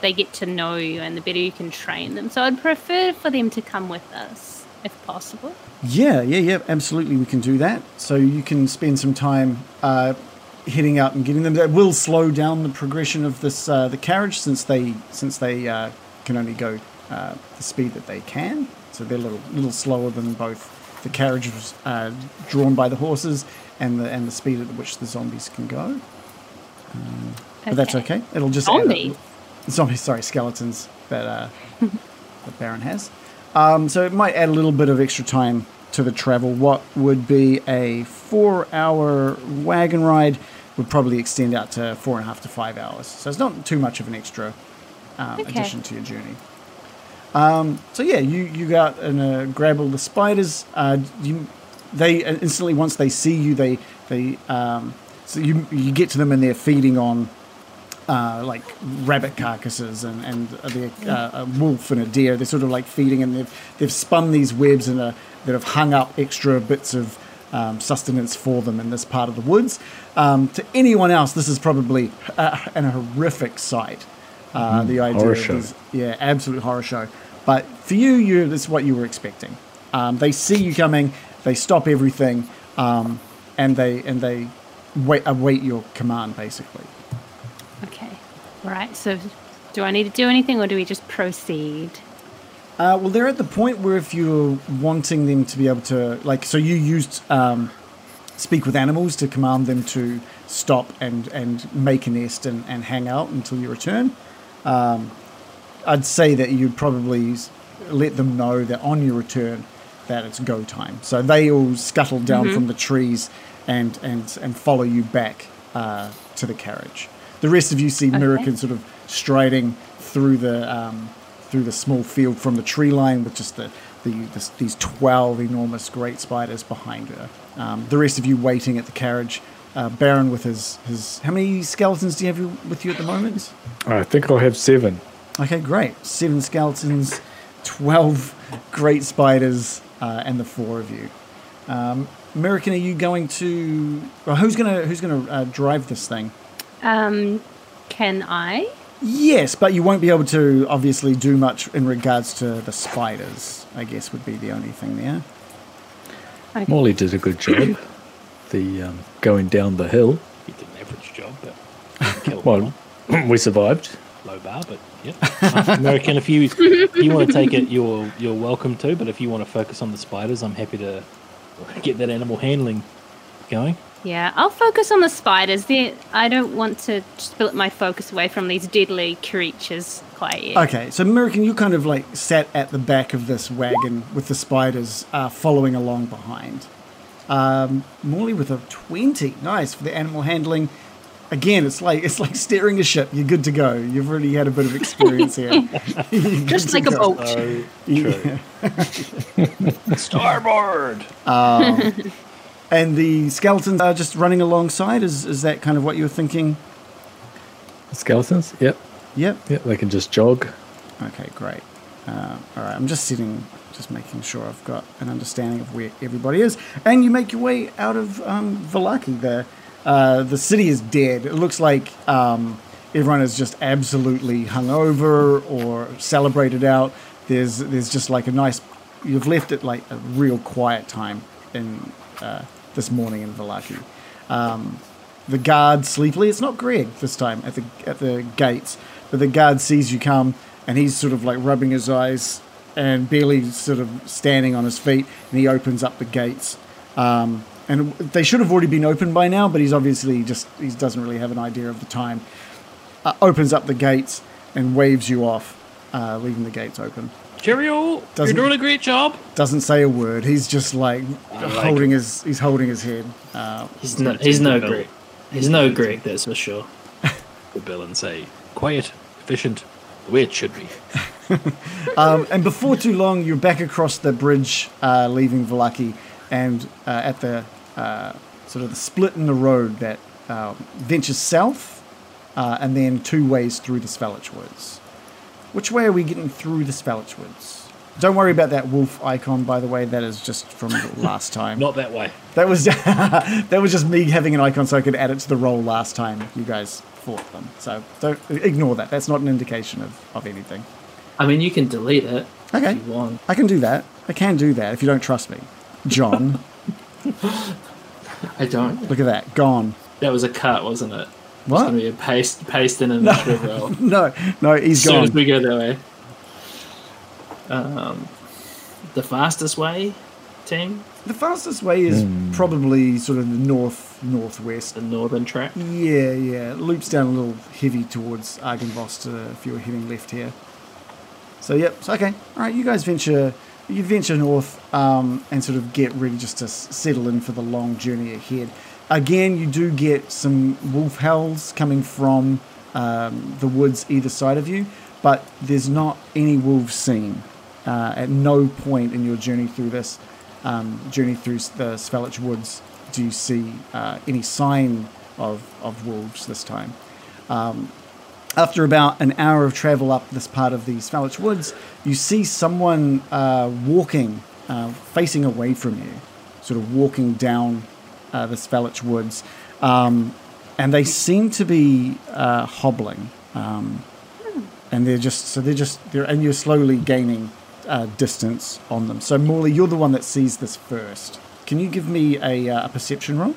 they get to know you, and the better you can train them. So I'd prefer for them to come with us, if possible. Yeah, yeah, yeah, absolutely. We can do that. So you can spend some time uh, heading out and getting them. That will slow down the progression of this uh, the carriage since they since they uh, can only go uh, the speed that they can. So they're a little little slower than both the carriage was uh, drawn by the horses and the and the speed at which the zombies can go. Um, But that's okay. It'll just Zombies? zombies, sorry, skeletons that uh, that Baron has. Um, so it might add a little bit of extra time to the travel. What would be a four-hour wagon ride would probably extend out to four and a half to five hours. So it's not too much of an extra um, Okay. addition to your journey. Um, so yeah, you you go out and uh, grab all the spiders. Uh, you, they uh, instantly once they see you, they they um, so you you get to them and they're feeding on uh, like rabbit carcasses and and the uh, a wolf and a deer. They're sort of like feeding, and they've they've spun these webs and uh, that have hung up extra bits of um, sustenance for them in this part of the woods. Um, to anyone else, this is probably uh, an horrific sight. Uh, the idea horror of show. these- yeah, absolute horror show. But for you, you this is what you were expecting. Um, they see you coming, they stop everything, um, and they and they wait await your command basically. All right. So, do I need to do anything, or do we just proceed? Uh, well, they're at the point where if you're wanting them to be able to, like, so you used um, speak with animals to command them to stop and, and make a nest and, and hang out until you return. Um, I'd say that you'd probably let them know that on your return, that it's go time. So they all scuttle down from the trees and and and follow you back uh, to the carriage. The rest of you see Mirakin sort of striding through the um, through the small field from the tree line with just the, the this, these twelve enormous great spiders behind her. Um, the rest of you waiting at the carriage. Uh, Baron with his his how many skeletons do you have with you at the moment? I think I'll have seven. Okay, great. Seven skeletons, twelve great spiders, uh, and the four of you. Um, American, are you going to? Well, who's gonna who's gonna uh, drive this thing? Um, can I? Yes, but you won't be able to obviously do much in regards to the spiders. I guess would be the only thing there. Okay. Morley did a good job. the um, going down the hill. He did an average job, but Well, we survived. low bar, but yeah. American, if you if you want to take it, you're you're welcome to. But if you want to focus on the spiders, I'm happy to get that animal handling going. Yeah, I'll focus on the spiders. The, I don't want to split my focus away from these deadly creatures quite yet. Okay, so American, you kind of like sat at the back of this wagon with the spiders uh, following along behind. Um, Morley with a twenty, nice for the animal handling. Again, it's like it's like steering a ship. You're good to go. You've already had a bit of experience here. Just to like a go. boat. So Yeah. starboard. And the skeletons are just running alongside. Is is that kind of what you were thinking? Skeletons? Yep. Yep. Yep. They can just jog. Okay, great. Uh, all right, I'm just sitting, just making sure I've got an understanding of where everybody is. And you make your way out of um, Vallaki. The uh, the city is dead. It looks like um, everyone is just absolutely hungover or celebrated out. There's there's just like a nice. You've left it like a real quiet time in uh, this morning in Vallaki. Um, the guard sleepily. It's not Greg this time at the at the gates, but the guard sees you come and he's sort of like rubbing his eyes and barely sort of standing on his feet, and he opens up the gates. Um, and they should have already been opened by now, but he's obviously just he doesn't really have an idea of the time. Uh, opens up the gates and waves you off, uh, leaving the gates open. Cheerio! Doesn't- You're doing a great job. Doesn't say a word. He's just like like holding his he's holding his head. Uh, He's no, he's no Bill. Greg. He's no Greg, that's for sure. The bill and say, quiet, efficient, the way it should be. Um, and before too long, you're back across the bridge, uh, leaving Vallaki, and uh, at the uh, sort of the split in the road that uh, ventures south, uh, and then two ways through the Svalich Woods. Which way are we getting through the Svalich Woods? Don't worry about that wolf icon, by the way. That is just from last time. Not that way. That was that was just me having an icon so I could add it to the roll last time you guys fought them. So don't ignore that. That's not an indication of, of anything. I mean, you can delete it Okay. if you want. I can do that. I can do that if you don't trust me. John, I don't. look at that. Gone. That was a cut, wasn't it? It's gonna be a paste, paste in initiative roll. No, no, he's As he's soon as we go that way. Um, the fastest way, team, The fastest way is probably sort of the north northwest. the northern track. Yeah, yeah. It loops down a little heavy towards Argenvost uh, if you were heading left here. So yep. So okay. All right. You guys venture. You venture north um, and sort of get ready just to settle in for the long journey ahead. Again, you do get some wolf howls coming from um, the woods either side of you, but there's not any wolves seen. Uh, at no point in your journey through this um, journey through the Svalich Woods do you see uh, any sign of, of wolves this time. Um, after about an hour of travel up this part of the Svalich Woods, you see someone uh, walking, uh, facing away from you, sort of walking down uh, the Svalich Woods. Um, and they seem to be uh, hobbling. Um, and they're just, so they're just, they're, and you're slowly gaining uh, distance on them. So, Morley, you're the one that sees this first. Can you give me a, uh, a perception roll?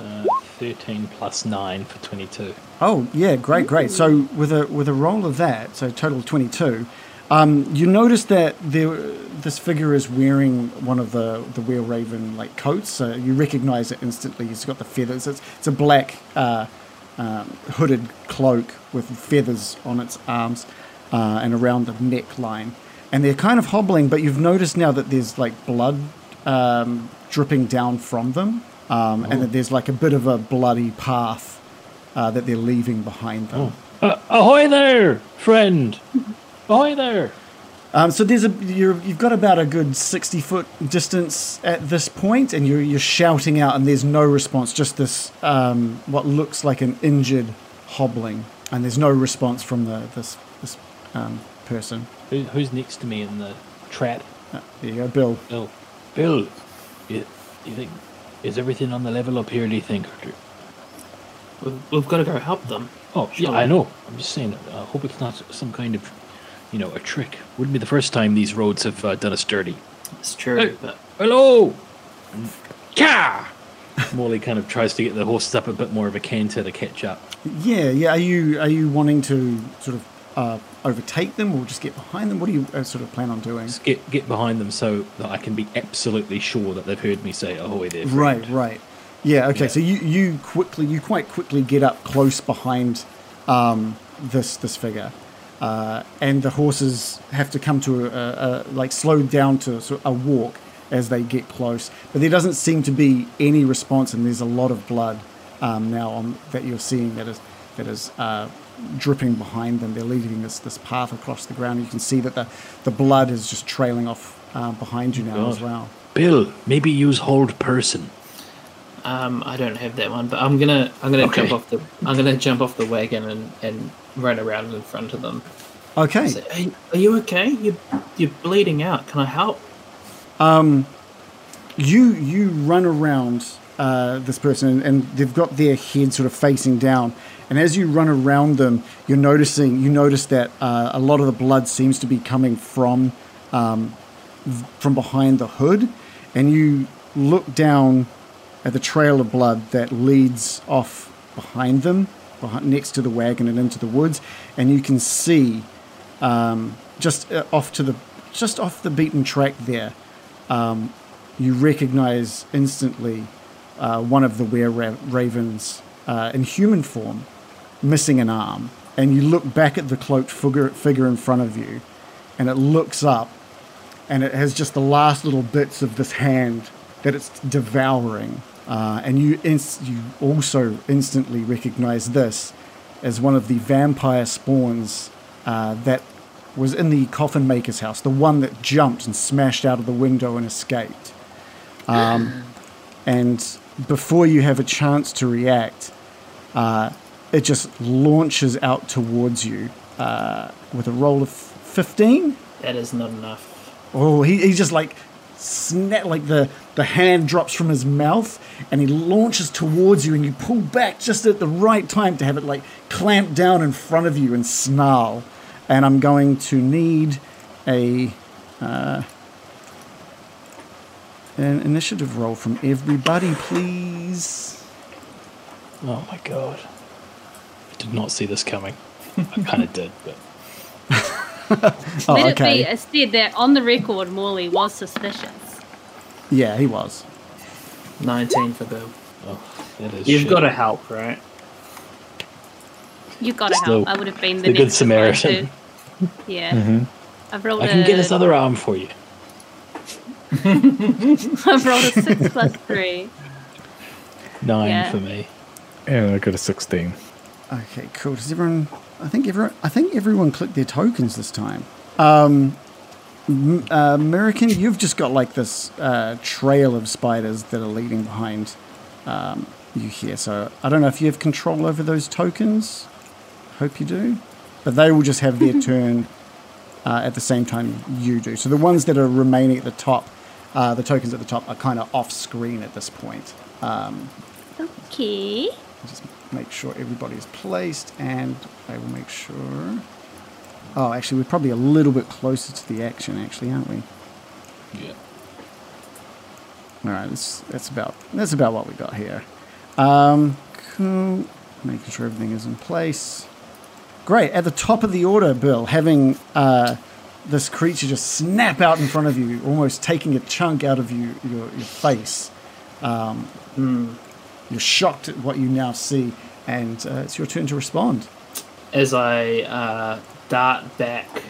Uh, 13 plus 9 for 22. Oh yeah, great, great. So with a with a roll of that, so total twenty two, um, you notice that there this figure is wearing one of the the Wereraven like coats. So you recognise it instantly. He's got the feathers. It's it's a black uh, um, hooded cloak with feathers on its arms uh, and around the neckline. and they're kind of hobbling, but you've noticed now that there's like blood um, dripping down from them, um, and that there's like a bit of a bloody path uh, that they're leaving behind them. Uh, ahoy there, friend! Ahoy there! Um, so there's a you're, you've got about a good sixty foot distance at this point, and you're you're shouting out, and there's no response. Just this um, what looks like an injured hobbling, and there's no response from the this this um, person. Who, who's next to me in the trap? Uh, there you go, Bill. Bill. Bill, you, you think is everything on the level up here? Do you think? We've, we've got to go help them. Oh, yeah, I know. I'm just saying. I hope it's not some kind of, you know, a trick. Wouldn't be the first time these roads have uh, done us dirty. It's true, Hey. but Hello. Car. Morley kind of tries to get the horses up a bit more of a canter to catch up. Yeah, yeah. Are you are you wanting to sort of uh, overtake them, or just get behind them? What do you uh, sort of plan on doing? Just get get behind them so that I can be absolutely sure that they've heard me say ahoy there. friend." Right, right. Yeah. Okay. Yeah. So you you quickly you quite quickly get up close behind um, this this figure, uh, and the horses have to come to a, a, a like slow down to sort of a walk as they get close. But there doesn't seem to be any response, and there's a lot of blood um, now on that you're seeing that is that is. Uh, dripping behind them they're leaving this this path across the ground you can see that the the blood is just trailing off uh, behind you now as well Bill, maybe use hold person. um, I don't have that one. But I'm gonna I'm gonna Okay. jump off the I'm gonna jump off the wagon and, and run around in front of them. okay hey, are you okay? You you're bleeding out. Can I help? Um, you you run around uh, this person and, they've got their head sort of facing down and as you run around them you're noticing you notice that uh, a lot of the blood seems to be coming from um, from behind the hood and you look down at the trail of blood that leads off behind them next to the wagon and into the woods and you can see um, just uh, off to the just off the beaten track there um, you recognize instantly uh, one of the were ravens uh, in human form missing an arm. And you look back at the cloaked figure, figure in front of you and it looks up and it has just the last little bits of this hand that it's devouring uh, and you inst- you also instantly recognize this as one of the vampire spawns uh, that was in the coffin maker's house, the one that jumped and smashed out of the window and escaped. Um, and before you have a chance to react, uh, it just launches out towards you uh, with a roll of 15. That is not enough. Oh, he, he just like snap like the the hand drops from his mouth and he launches towards you and you pull back just at the right time to have it like clamp down in front of you and snarl. And I'm going to need a uh, an initiative roll from everybody, please. Oh my god. I did not see this coming. I kind of did, but Oh, Let okay. it be said that on the record, Morley was suspicious. Yeah, he was. Nineteen for Bill. oh, that is You've shit. got to help, right? You've gotta help. I would have been the, the Good next in line Samaritan. too. Yeah. I've rolled I can a, get this other arm for you. I've rolled a six plus three. Nine Yeah. for me. And I got a 16. Okay, cool. Does everyone? I think everyone. I think everyone clicked their tokens this time. Um, M- uh, American, you've just got like this uh, trail of spiders that are leading behind um, you here. So I don't know if you have control over those tokens. Hope you do, but they will just have their turn uh, at the same time you do. So the ones that are remaining at the top, uh, the tokens at the top, are kind of off screen at this point. Um, Okay. just make sure everybody is placed and I will make sure. Oh, actually, we're probably a little bit closer to the action, actually, aren't we? Yeah. All right, that's, that's about that's about what we got here. Um, cool. Making sure everything is in place. Great. At the top of the order, Bill, having uh, this creature just snap out in front of you, almost taking a chunk out of you, your, your face. Um, You're shocked at what you now see, and uh, it's your turn to respond. As I uh, dart back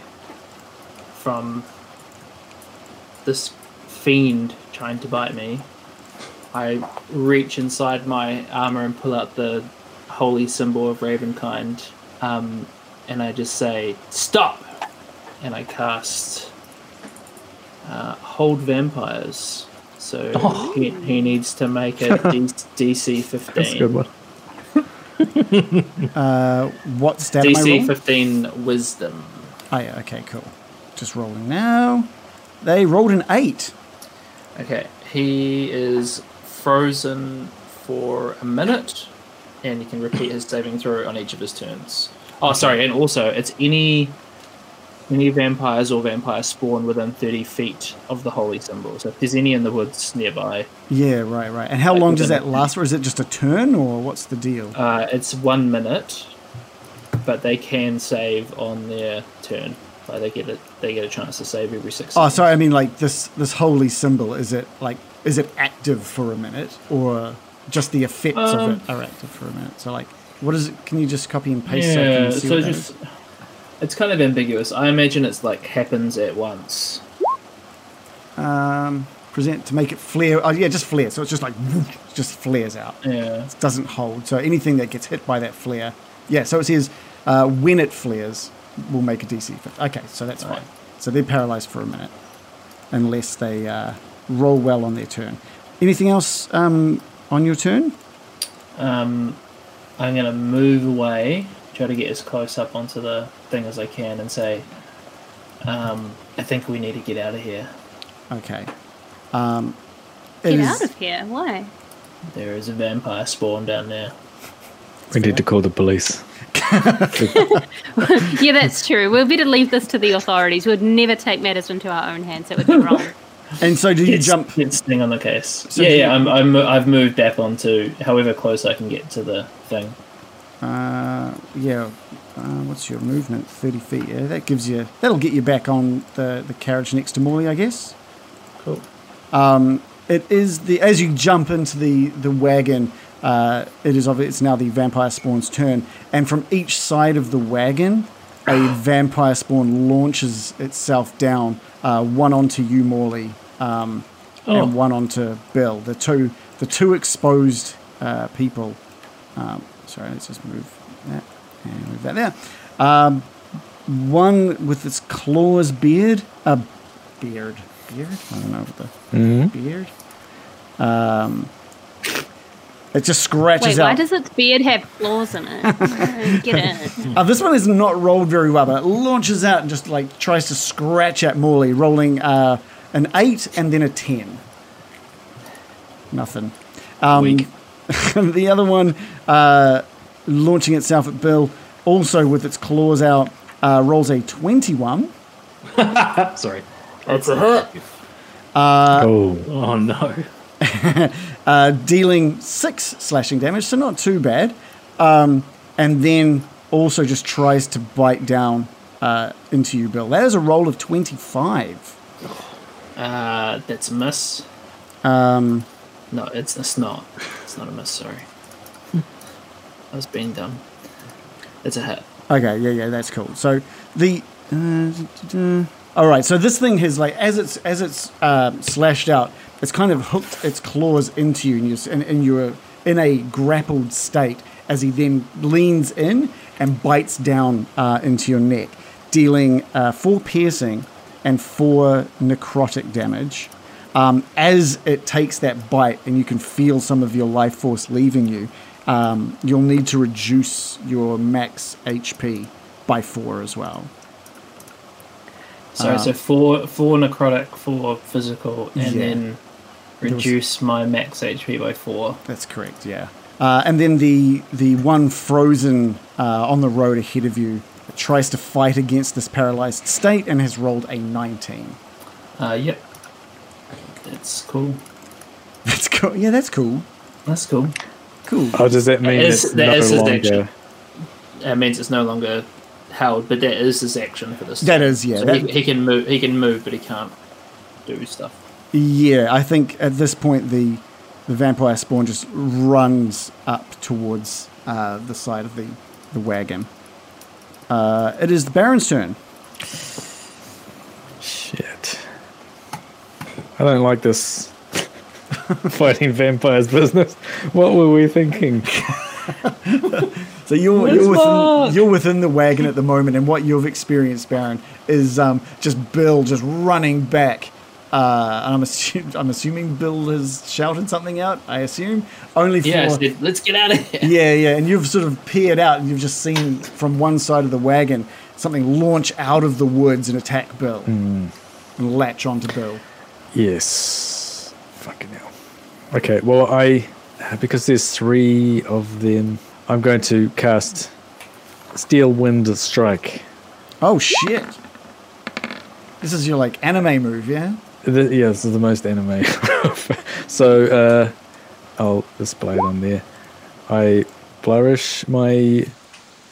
from this fiend trying to bite me, I reach inside my armor and pull out the holy symbol of Ravenkind, um, and I just say, "Stop!" And I cast uh, Hold Vampires. So Oh. he, he needs to make a DC 15. That's a good one. Uh, what stat am I DC rolling? 15 Wisdom. Oh, yeah, okay, cool. Just rolling now. They rolled an eight. Okay, he is frozen for a minute, and he can repeat his saving throw on each of his turns. Oh, sorry, and also it's any any vampires or vampires spawn within thirty feet of the holy symbol. So if there's any in the woods nearby, Yeah, right, right. And how Like long does that last Or Is it just a turn, or what's the deal? uh, it's one minute, but they can save on their turn. Like they get a they get a chance to save every six. Oh, seconds. sorry. I mean, like this this holy symbol. Is it like is it active for a minute, or just the effects of Um, it are active for a minute? So, like, what is it? Can you just copy and paste? so Yeah, so what just is? It's kind of ambiguous. I imagine it's like happens at once. um, present to make it flare. Oh, yeah, just flare. So it's just like whoosh, just flares out. Yeah. It doesn't hold. So anything that gets hit by that flare, yeah. So it says uh, when it flares, will make a DC. Okay, so that's Right. fine. So they're paralyzed for a minute, unless they uh, roll well on their turn. Anything else um, on your turn? Um, I'm gonna move away, try to get as close up onto the thing as I can, and say, um, "I think we need to get out of here. Okay. Um, Get is- out of here. Why? There is a vampire spawn down there." We need to call the police. Yeah, that's true. We'll better leave this to the authorities. We'd never take matters into our own hands. It would be wrong. and so do you Get, jump? Get sting on the case. So yeah, yeah. you- I'm, I'm, I've moved back onto however close I can get to the thing. Uh, yeah. Uh, what's your movement? Thirty feet. Yeah, that gives you. That'll get you back on the the carriage next to Morley, I guess. Cool. It is the as you jump into the the wagon. Uh, it is of it's now the vampire spawn's turn, and from each side of the wagon, a vampire spawn launches itself down. Uh, one onto you, Morley, um, Oh. and one onto Bill. The two the two exposed uh, people. Um, sorry, let's just move that and move that there. Um, one with its claws beard, a beard, beard. I don't know what the hmm beard. Um, it just scratches Wait, why does its beard have claws in it? Get it. Uh, this one is not rolled very well, but it launches out and just like tries to scratch at Morley, rolling uh, an eight and then a ten. Nothing. Um, Weak. the other one, uh, launching itself at Bill, also with its claws out, uh, rolls a twenty-one. Sorry. That's a hit. oh, Oh no. uh, dealing six slashing damage, so not too bad. Um, and then also just tries to bite down uh, into you, Bill. That is a roll of 25. Uh, that's a miss. Um, No, it's it's not. It's not a miss. Sorry. I was being dumb. It's a hit. okay, yeah, yeah, that's cool. So the. Uh, all right, so this thing has like as it's as it's uh, slashed out, it's kind of hooked its claws into you, and you're and, and you're in a grappled state as he then leans in and bites down uh, into your neck, dealing uh, four piercing and four necrotic damage. Um, as it takes that bite, and you can feel some of your life force leaving you, um, you'll need to reduce your max HP by four as well. Sorry, Uh, so four four necrotic, four physical, and Yeah. then There was- reduce my max HP by four. That's correct, yeah. Uh, and then the the one frozen uh, on the road ahead of you tries to fight against this paralyzed state and has rolled a 19. Uh, yep. That's cool. That's cool. Yeah, that's cool. That's cool. Cool. oh, does that mean That is- it's that no is his longer? action. That means it's no longer held, but that is his action for this. That turn. is, yeah, So that- he, he can move. He can move, but he can't do stuff. Yeah, I think at this point the the vampire spawn just runs up towards uh, the side of the, the wagon. Uh, it is the Baron's turn. I don't like this fighting vampires business. What were we thinking? So you're you're within, you're within the wagon at the moment, and what you've experienced, Baron, is um, just Bill just running back. Uh, and I'm, assu- I'm assuming Bill has shouted something out. I assume only for Yeah, let's get out of here. yeah, yeah. And you've sort of peered out, and you've just seen from one side of the wagon something launch out of the woods and attack Bill and latch onto Bill. Yes. Fucking hell. Okay, well, I. Because there's three of them, I'm going to cast Steel Wind Strike. Oh shit! This is your like anime move, yeah? The, yeah, this is the most anime. so uh, I'll display it on there. I flourish my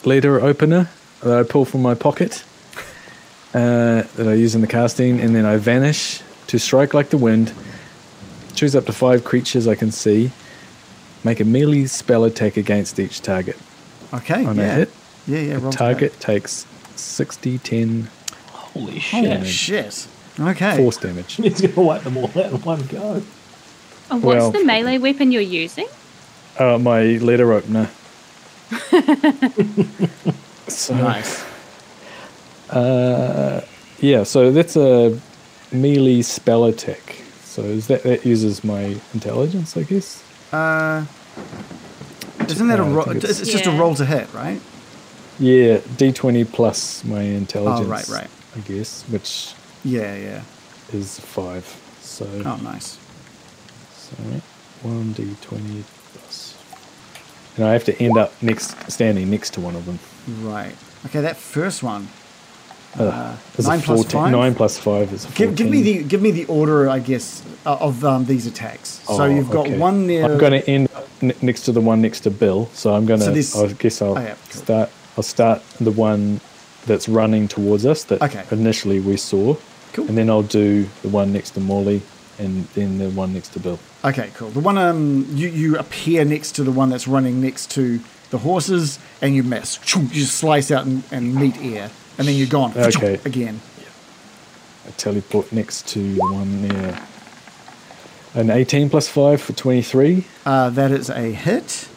letter opener that I pull from my pocket uh, that I use in the casting, and then I vanish to strike like the wind. Choose up to five creatures I can see. Make a melee spell attack against each target. Okay, On a hit, yeah, yeah. The to Target takes 60, 10 Holy shit. Oh shit! Okay. force damage. He's going to wipe them all out in one go. Oh, what's Well- the melee weapon you're using? Uh, my letter opener. so, Nice. Uh, yeah, so that's a melee spell attack. So is that that uses my intelligence, I guess? Uh, isn't that a Uh, I roll? think It's, it's- just a roll to hit, right? Yeah, D twenty plus my intelligence. Oh, right, right. I guess, which Yeah, yeah. is five. So, Oh, nice. so one D twenty plus, and I have to end up next, standing next to one of them. Right. Okay, that first one. Uh, nine a plus 14 five? Nine plus five is a Give, give me the give me the order, I guess, uh, of um, these attacks. so Oh, you've got okay. one near. I'm going to end n- next to the one next to Bill. So I'm going So to. this- I guess I'll Oh, yeah, cool. start. I'll start the one that's running towards us that Okay. initially we saw, Cool. and then I'll do the one next to Morley, and then the one next to Bill. Okay, cool. The one um you you appear next to the one that's running next to the horses, and you miss. You just slice out and, and meet air, and then you're gone. Okay. Again. I teleport next to the one near. An 18 plus 5 for 23, Uh, that is a hit.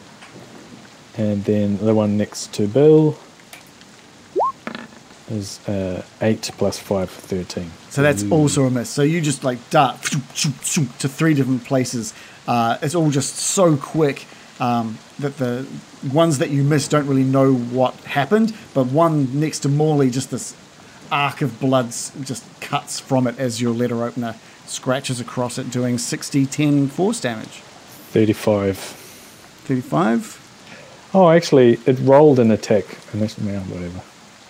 and then the one next to Bill is uh, 8 plus 5 for 13. So that's Ooh. also a miss. So you just like dart to three different places. Uh, it's all just so quick um, that the ones that you miss don't really know what happened. But one next to Morley, just this arc of blood just cuts from it as your letter opener scratches across it, doing 60 10 force damage. 35. 35. Oh, actually, it rolled an attack. And Unless, well, whatever.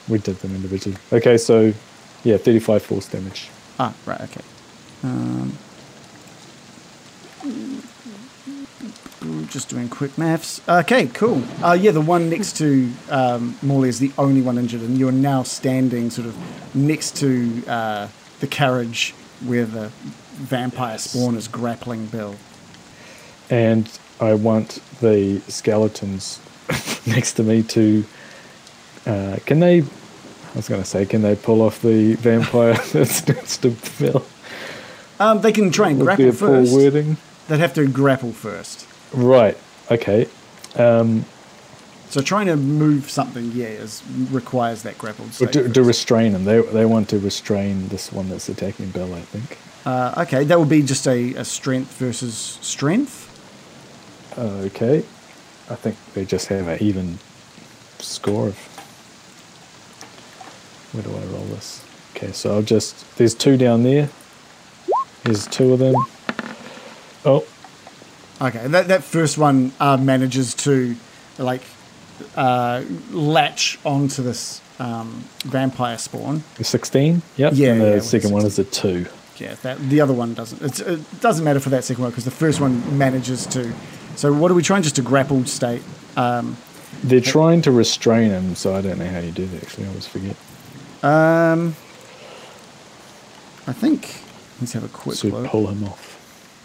We did them individually. Okay, so yeah, 35 force damage. Ah, right, okay. Um, just doing quick maths. Okay, cool. Uh, yeah, the one next to um, Morley is the only one injured, and you're now standing sort of next to uh, the carriage where the vampire spawn is grappling Bill. And I want the skeletons next to me to. Uh, can they. I was going to say, can they pull off the vampire that's next to Bill? Um, they can try and Would grapple first. wording. They'd have to grapple first. Right, okay. Um, So trying to move something, yeah, is, requires that grapple. Or state to, to restrain them. They, they want to restrain this one that's attacking Bill, I think. Uh, okay, that would be just a, a strength versus strength. Okay. I think they just have an even score of. Where do I roll this? Okay, so I'll just. There's two down there. There's two of them. Oh, Okay, that that first one uh, manages to like uh, latch onto this um, vampire spawn. the 16. Yep. Yeah, And the yeah, second one is a 2. Yeah, that the other one doesn't. It's, it doesn't matter for that second one because the first one manages to. So what are we trying? Just a grappled state. Um, They're trying to restrain him, so I don't know how you do that actually. I always forget. um, I think. Let's have a quick So look. pull him off.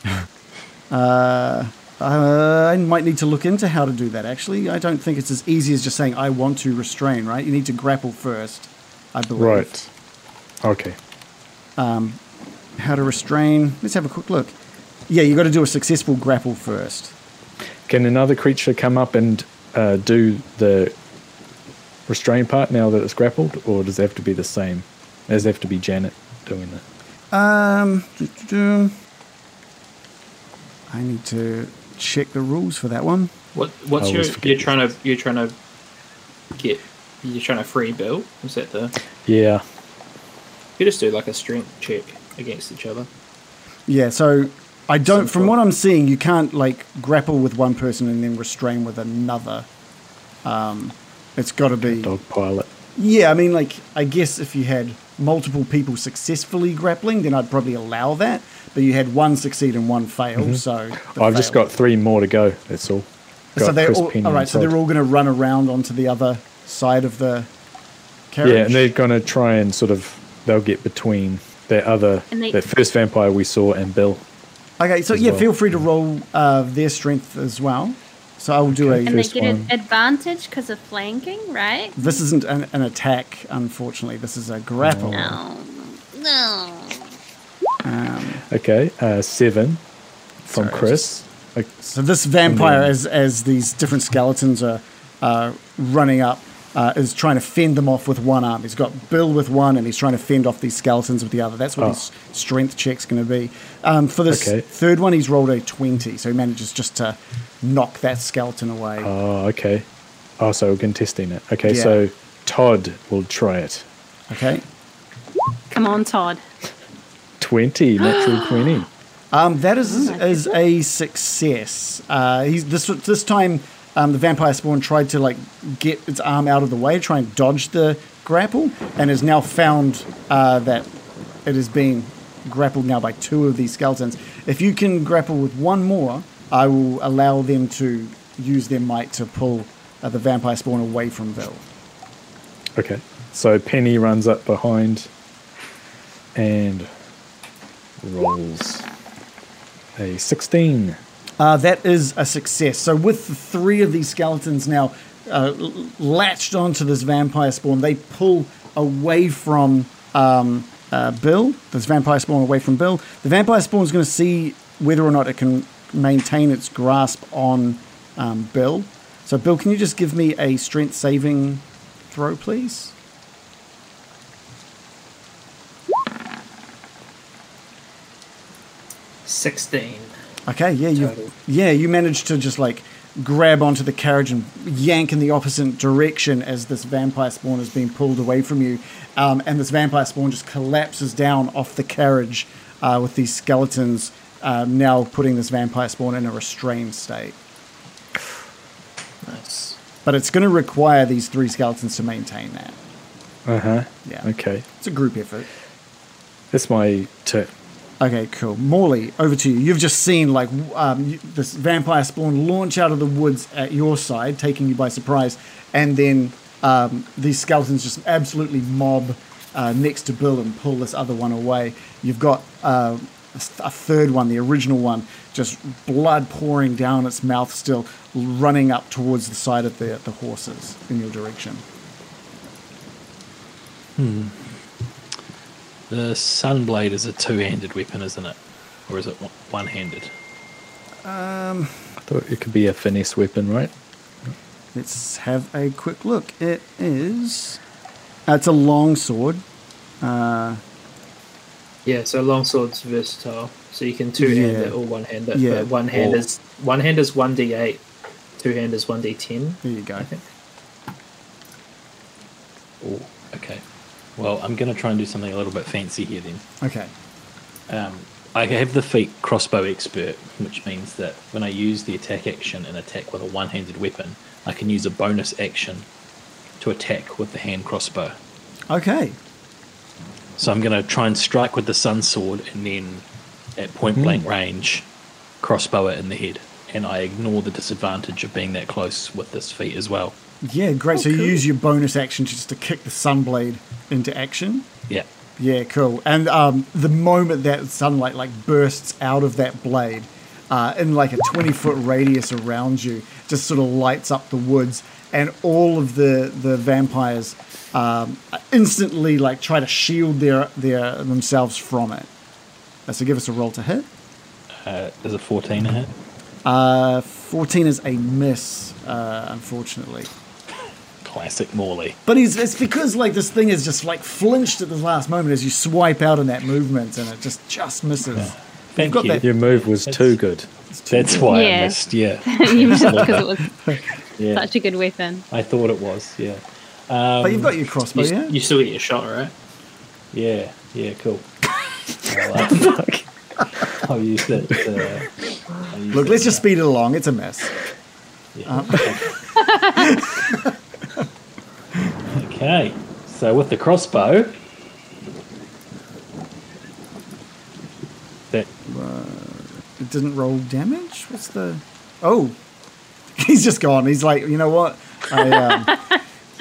Uh, uh, I might need to look into how to do that. Actually, I don't think it's as easy as just saying I want to restrain. Right? You need to grapple first. I believe. Right. Okay. Um, how to restrain. Let's have a quick look. Yeah, you've got to do a successful grapple first. Can another creature come up and uh, do the restrain part now that it's grappled, or does it have to be the same? Does it have to be Janet doing it? Um, doo-doo-doo. I need to check the rules for that one. What what's your you're this. trying to you're trying to get you're trying to free Bill? Is that the Yeah. you just do like a strength check against each other? Yeah, so I don't. From Simple. what I'm seeing, you can't like grapple with one person and then restrain with another. Um, it's got to be. Dog pilot. Yeah, I mean, like I guess if you had multiple people successfully grappling, then I'd probably allow that. But you had one succeed and one fail, so I've just got three more to go. That's all. So they're all, all right. So they're all going to run around onto the other side of the carriage. Yeah, and they're going to try and sort of they'll get between that other And they- that first vampire we saw and Bill. okay, so yeah, well. feel free to roll uh, their strength as well. So I will do Okay. a. And they First get an advantage because of flanking, right? This isn't an, an attack, unfortunately. This is a grapple. No. No. Okay, uh, seven from Sorry, Chris. Okay, So this vampire, as as these different skeletons are uh, running up, uh, is trying to fend them off with one arm. He's got Bill with one, and he's trying to fend off these skeletons with the other. That's what Oh. his strength check's going to be. Um, for this Okay. third one, he's rolled a twenty, so he manages just to knock that skeleton away. Oh, okay. Oh, so we're contesting it. Okay, Yeah. so Todd will try it. Okay. Come on, Todd. Twenty, natural twenty. Um, that is Oh is a success. Uh, he's this this time. Um, the vampire spawn tried to like get its arm out of the way, try and dodge the grapple, and has now found uh, that it is being grappled now by two of these skeletons. If you can grapple with one more, I will allow them to use their might to pull uh, the vampire spawn away from Bill. Okay, so Penny runs up behind and rolls a sixteen. Uh, that is a success. So with the three of these skeletons now uh, latched onto this vampire spawn, they pull away from um, uh, Bill. This vampire spawn away from Bill. The vampire spawn is going to see whether or not it can maintain its grasp on um, Bill. So Bill, can you just give me a strength saving throw, please? Sixteen. Okay, yeah, you yeah, you managed to just like grab onto the carriage and yank in the opposite direction as this vampire spawn is being pulled away from you, um, and this vampire spawn just collapses down off the carriage uh, with these skeletons um, now putting this vampire spawn in a restrained state. Nice. But it's going to require these three skeletons to maintain that. Uh huh. Yeah. Okay, It's a group effort. that's my turn. Okay, cool. Morley, over to you. You've just seen like um, this vampire spawn launch out of the woods at your side, taking you by surprise, and then um, these skeletons just absolutely mob uh, next to Bill and pull this other one away. You've got uh, a third one, the original one, just blood pouring down its mouth, still running up towards the side of the the horses in your direction. The Sunblade is a two-handed weapon, isn't it? Or is it one- one-handed? I thought it could be a finesse weapon, right? Let's have a quick look. It is. Uh, it's a long sword. Uh, Yeah, so longsword's versatile. So you can two hand Yeah. it or one hand it. Yeah. But one hand Or- is one hand is one D eight, two hand is one D ten. there you go. I think. Oh, okay. Well, I'm going to try and do something a little bit fancy here then. Okay. Um, I have the feat crossbow expert, which means that when I use the attack action and attack with a one-handed weapon, I can use a bonus action to attack with the hand crossbow. Okay. So I'm going to try and strike with the sun sword and then at point blank range crossbow it in the head. And I ignore the disadvantage of being that close with this feat as well. Yeah, great. Oh, so you use your bonus action just to kick the sunblade into action. Yeah. Yeah, cool. And um, the moment that sunlight like bursts out of that blade, uh, in like a twenty foot radius around you, just sort of lights up the woods, and all of the the vampires um, instantly like try to shield their their themselves from it. Uh, so give us a roll to hit. Uh, there's a 14 a hit. Uh, 14 is a miss, uh, unfortunately. Classic Morley. But he's, it's because like this thing is just like flinched at the last moment as you swipe out in that movement, and it just just misses. Thank got you. that- Your move was too good. That's why I Yeah. missed. Yeah, you missed because it was yeah. such a good weapon. I thought it was. Yeah, um, But you've got your crossbow, You, yeah. you still get your shot, right? yeah, yeah. Cool. I'll, uh, I'll use that. Uh, I'll use Look, that let's just speed it along. It's a mess. Yeah. Okay, so with the crossbow, that It didn't roll damage. What's the? Oh, he's just gone. He's like, you know what? I, um,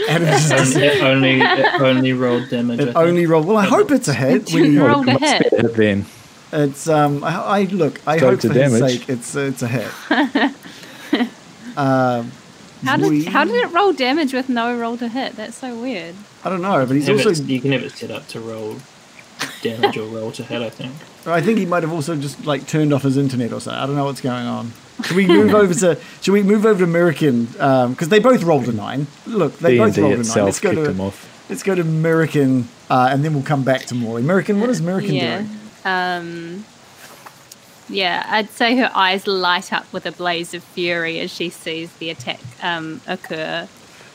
Adam's just, It only it only rolled damage. It only rolled. Well, I hope it's a hit. You We, rolled a Must hit. be then. it's um. I, I look. I So hope it's a for his sake, it's it's a hit. um, How did how did it roll damage with no roll to hit? That's so weird. I don't know, but he's also. you can have it set up to roll damage or roll to hit. I think. I think he might have also just like turned off his internet or something. I don't know what's going on. Should we move over to? Should we move over to American? Because they both rolled a nine. Look, they D and both rolled a nine. Let's go to him off. let's go to American, uh, and then we'll come back to more. American, what is American yeah. doing? Um. Yeah, I'd say her eyes light up with a blaze of fury as she sees the attack um, occur.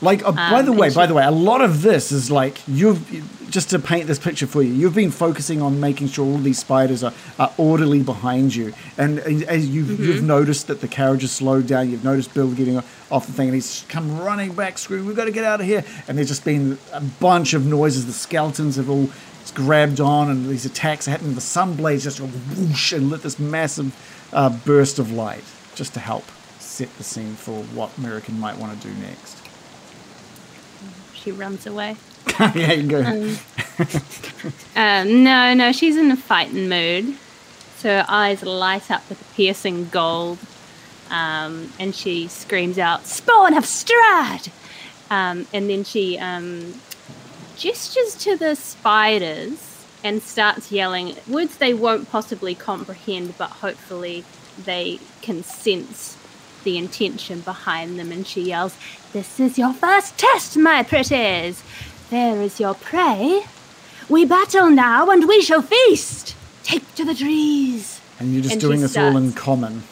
Like, uh, by Um, the way, and by the way, a lot of this is like you've just to paint this picture for you. You've been focusing on making sure all these spiders are, are orderly behind you, and as as you've Mm-hmm. you've noticed that the carriage has slowed down. You've noticed Bill getting off the thing, and he's come running back, screaming, "We've got to get out of here!" And there's just been a bunch of noises. The skeletons have all grabbed on, and these attacks are happening. The sun blaze just whoosh and lit this massive uh, burst of light, just to help set the scene for what American might want to do next. She runs away. yeah, you go. Um, no, no, she's in a fighting mood. So her eyes light up with a piercing gold. Um, and she screams out, Spawn of Strahd! Um, and then she um, gestures to the spiders and starts yelling words they won't possibly comprehend, but hopefully they can sense the intention behind them. And she yells, This is your first test, my pretties! There is your prey. We battle now and we shall feast! Take to the trees! And you're just And doing this all in common.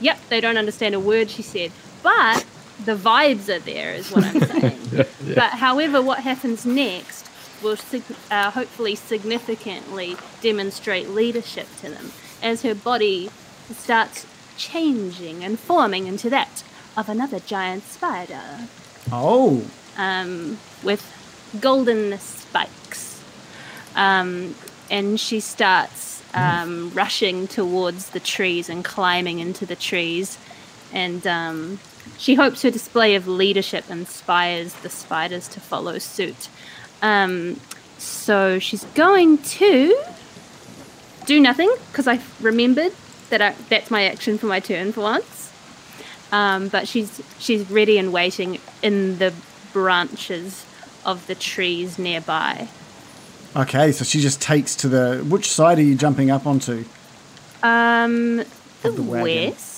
Yep, they don't understand a word she said, but the vibes are there, is what I'm saying. But however, what happens next will sig- uh, hopefully significantly demonstrate leadership to them as her body starts changing and forming into that of another giant spider Oh, um, with golden spikes. Um, and she starts um, rushing towards the trees and climbing into the trees. And um, she hopes her display of leadership inspires the spiders to follow suit. Um, so she's going to do nothing because I remembered that I, that's my action for my turn for once. Um, but she's she's ready and waiting in the branches of the trees nearby. okay. So she just takes to the. Which side are you jumping up onto? Um, the, the west.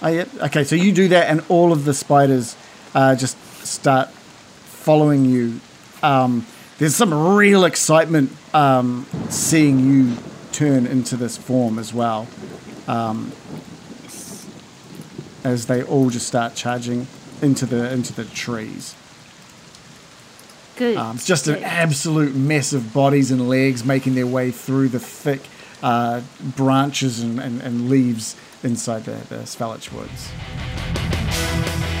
Oh, yeah. Okay, so you do that, and all of the spiders uh, just start following you. Um, there's some real excitement um, seeing you turn into this form as well. Um, as they all just start charging into the into the trees. Good. Um, it's just an absolute mess of bodies and legs making their way through the thick uh, branches and, and, and leaves inside the, the Svalich Woods.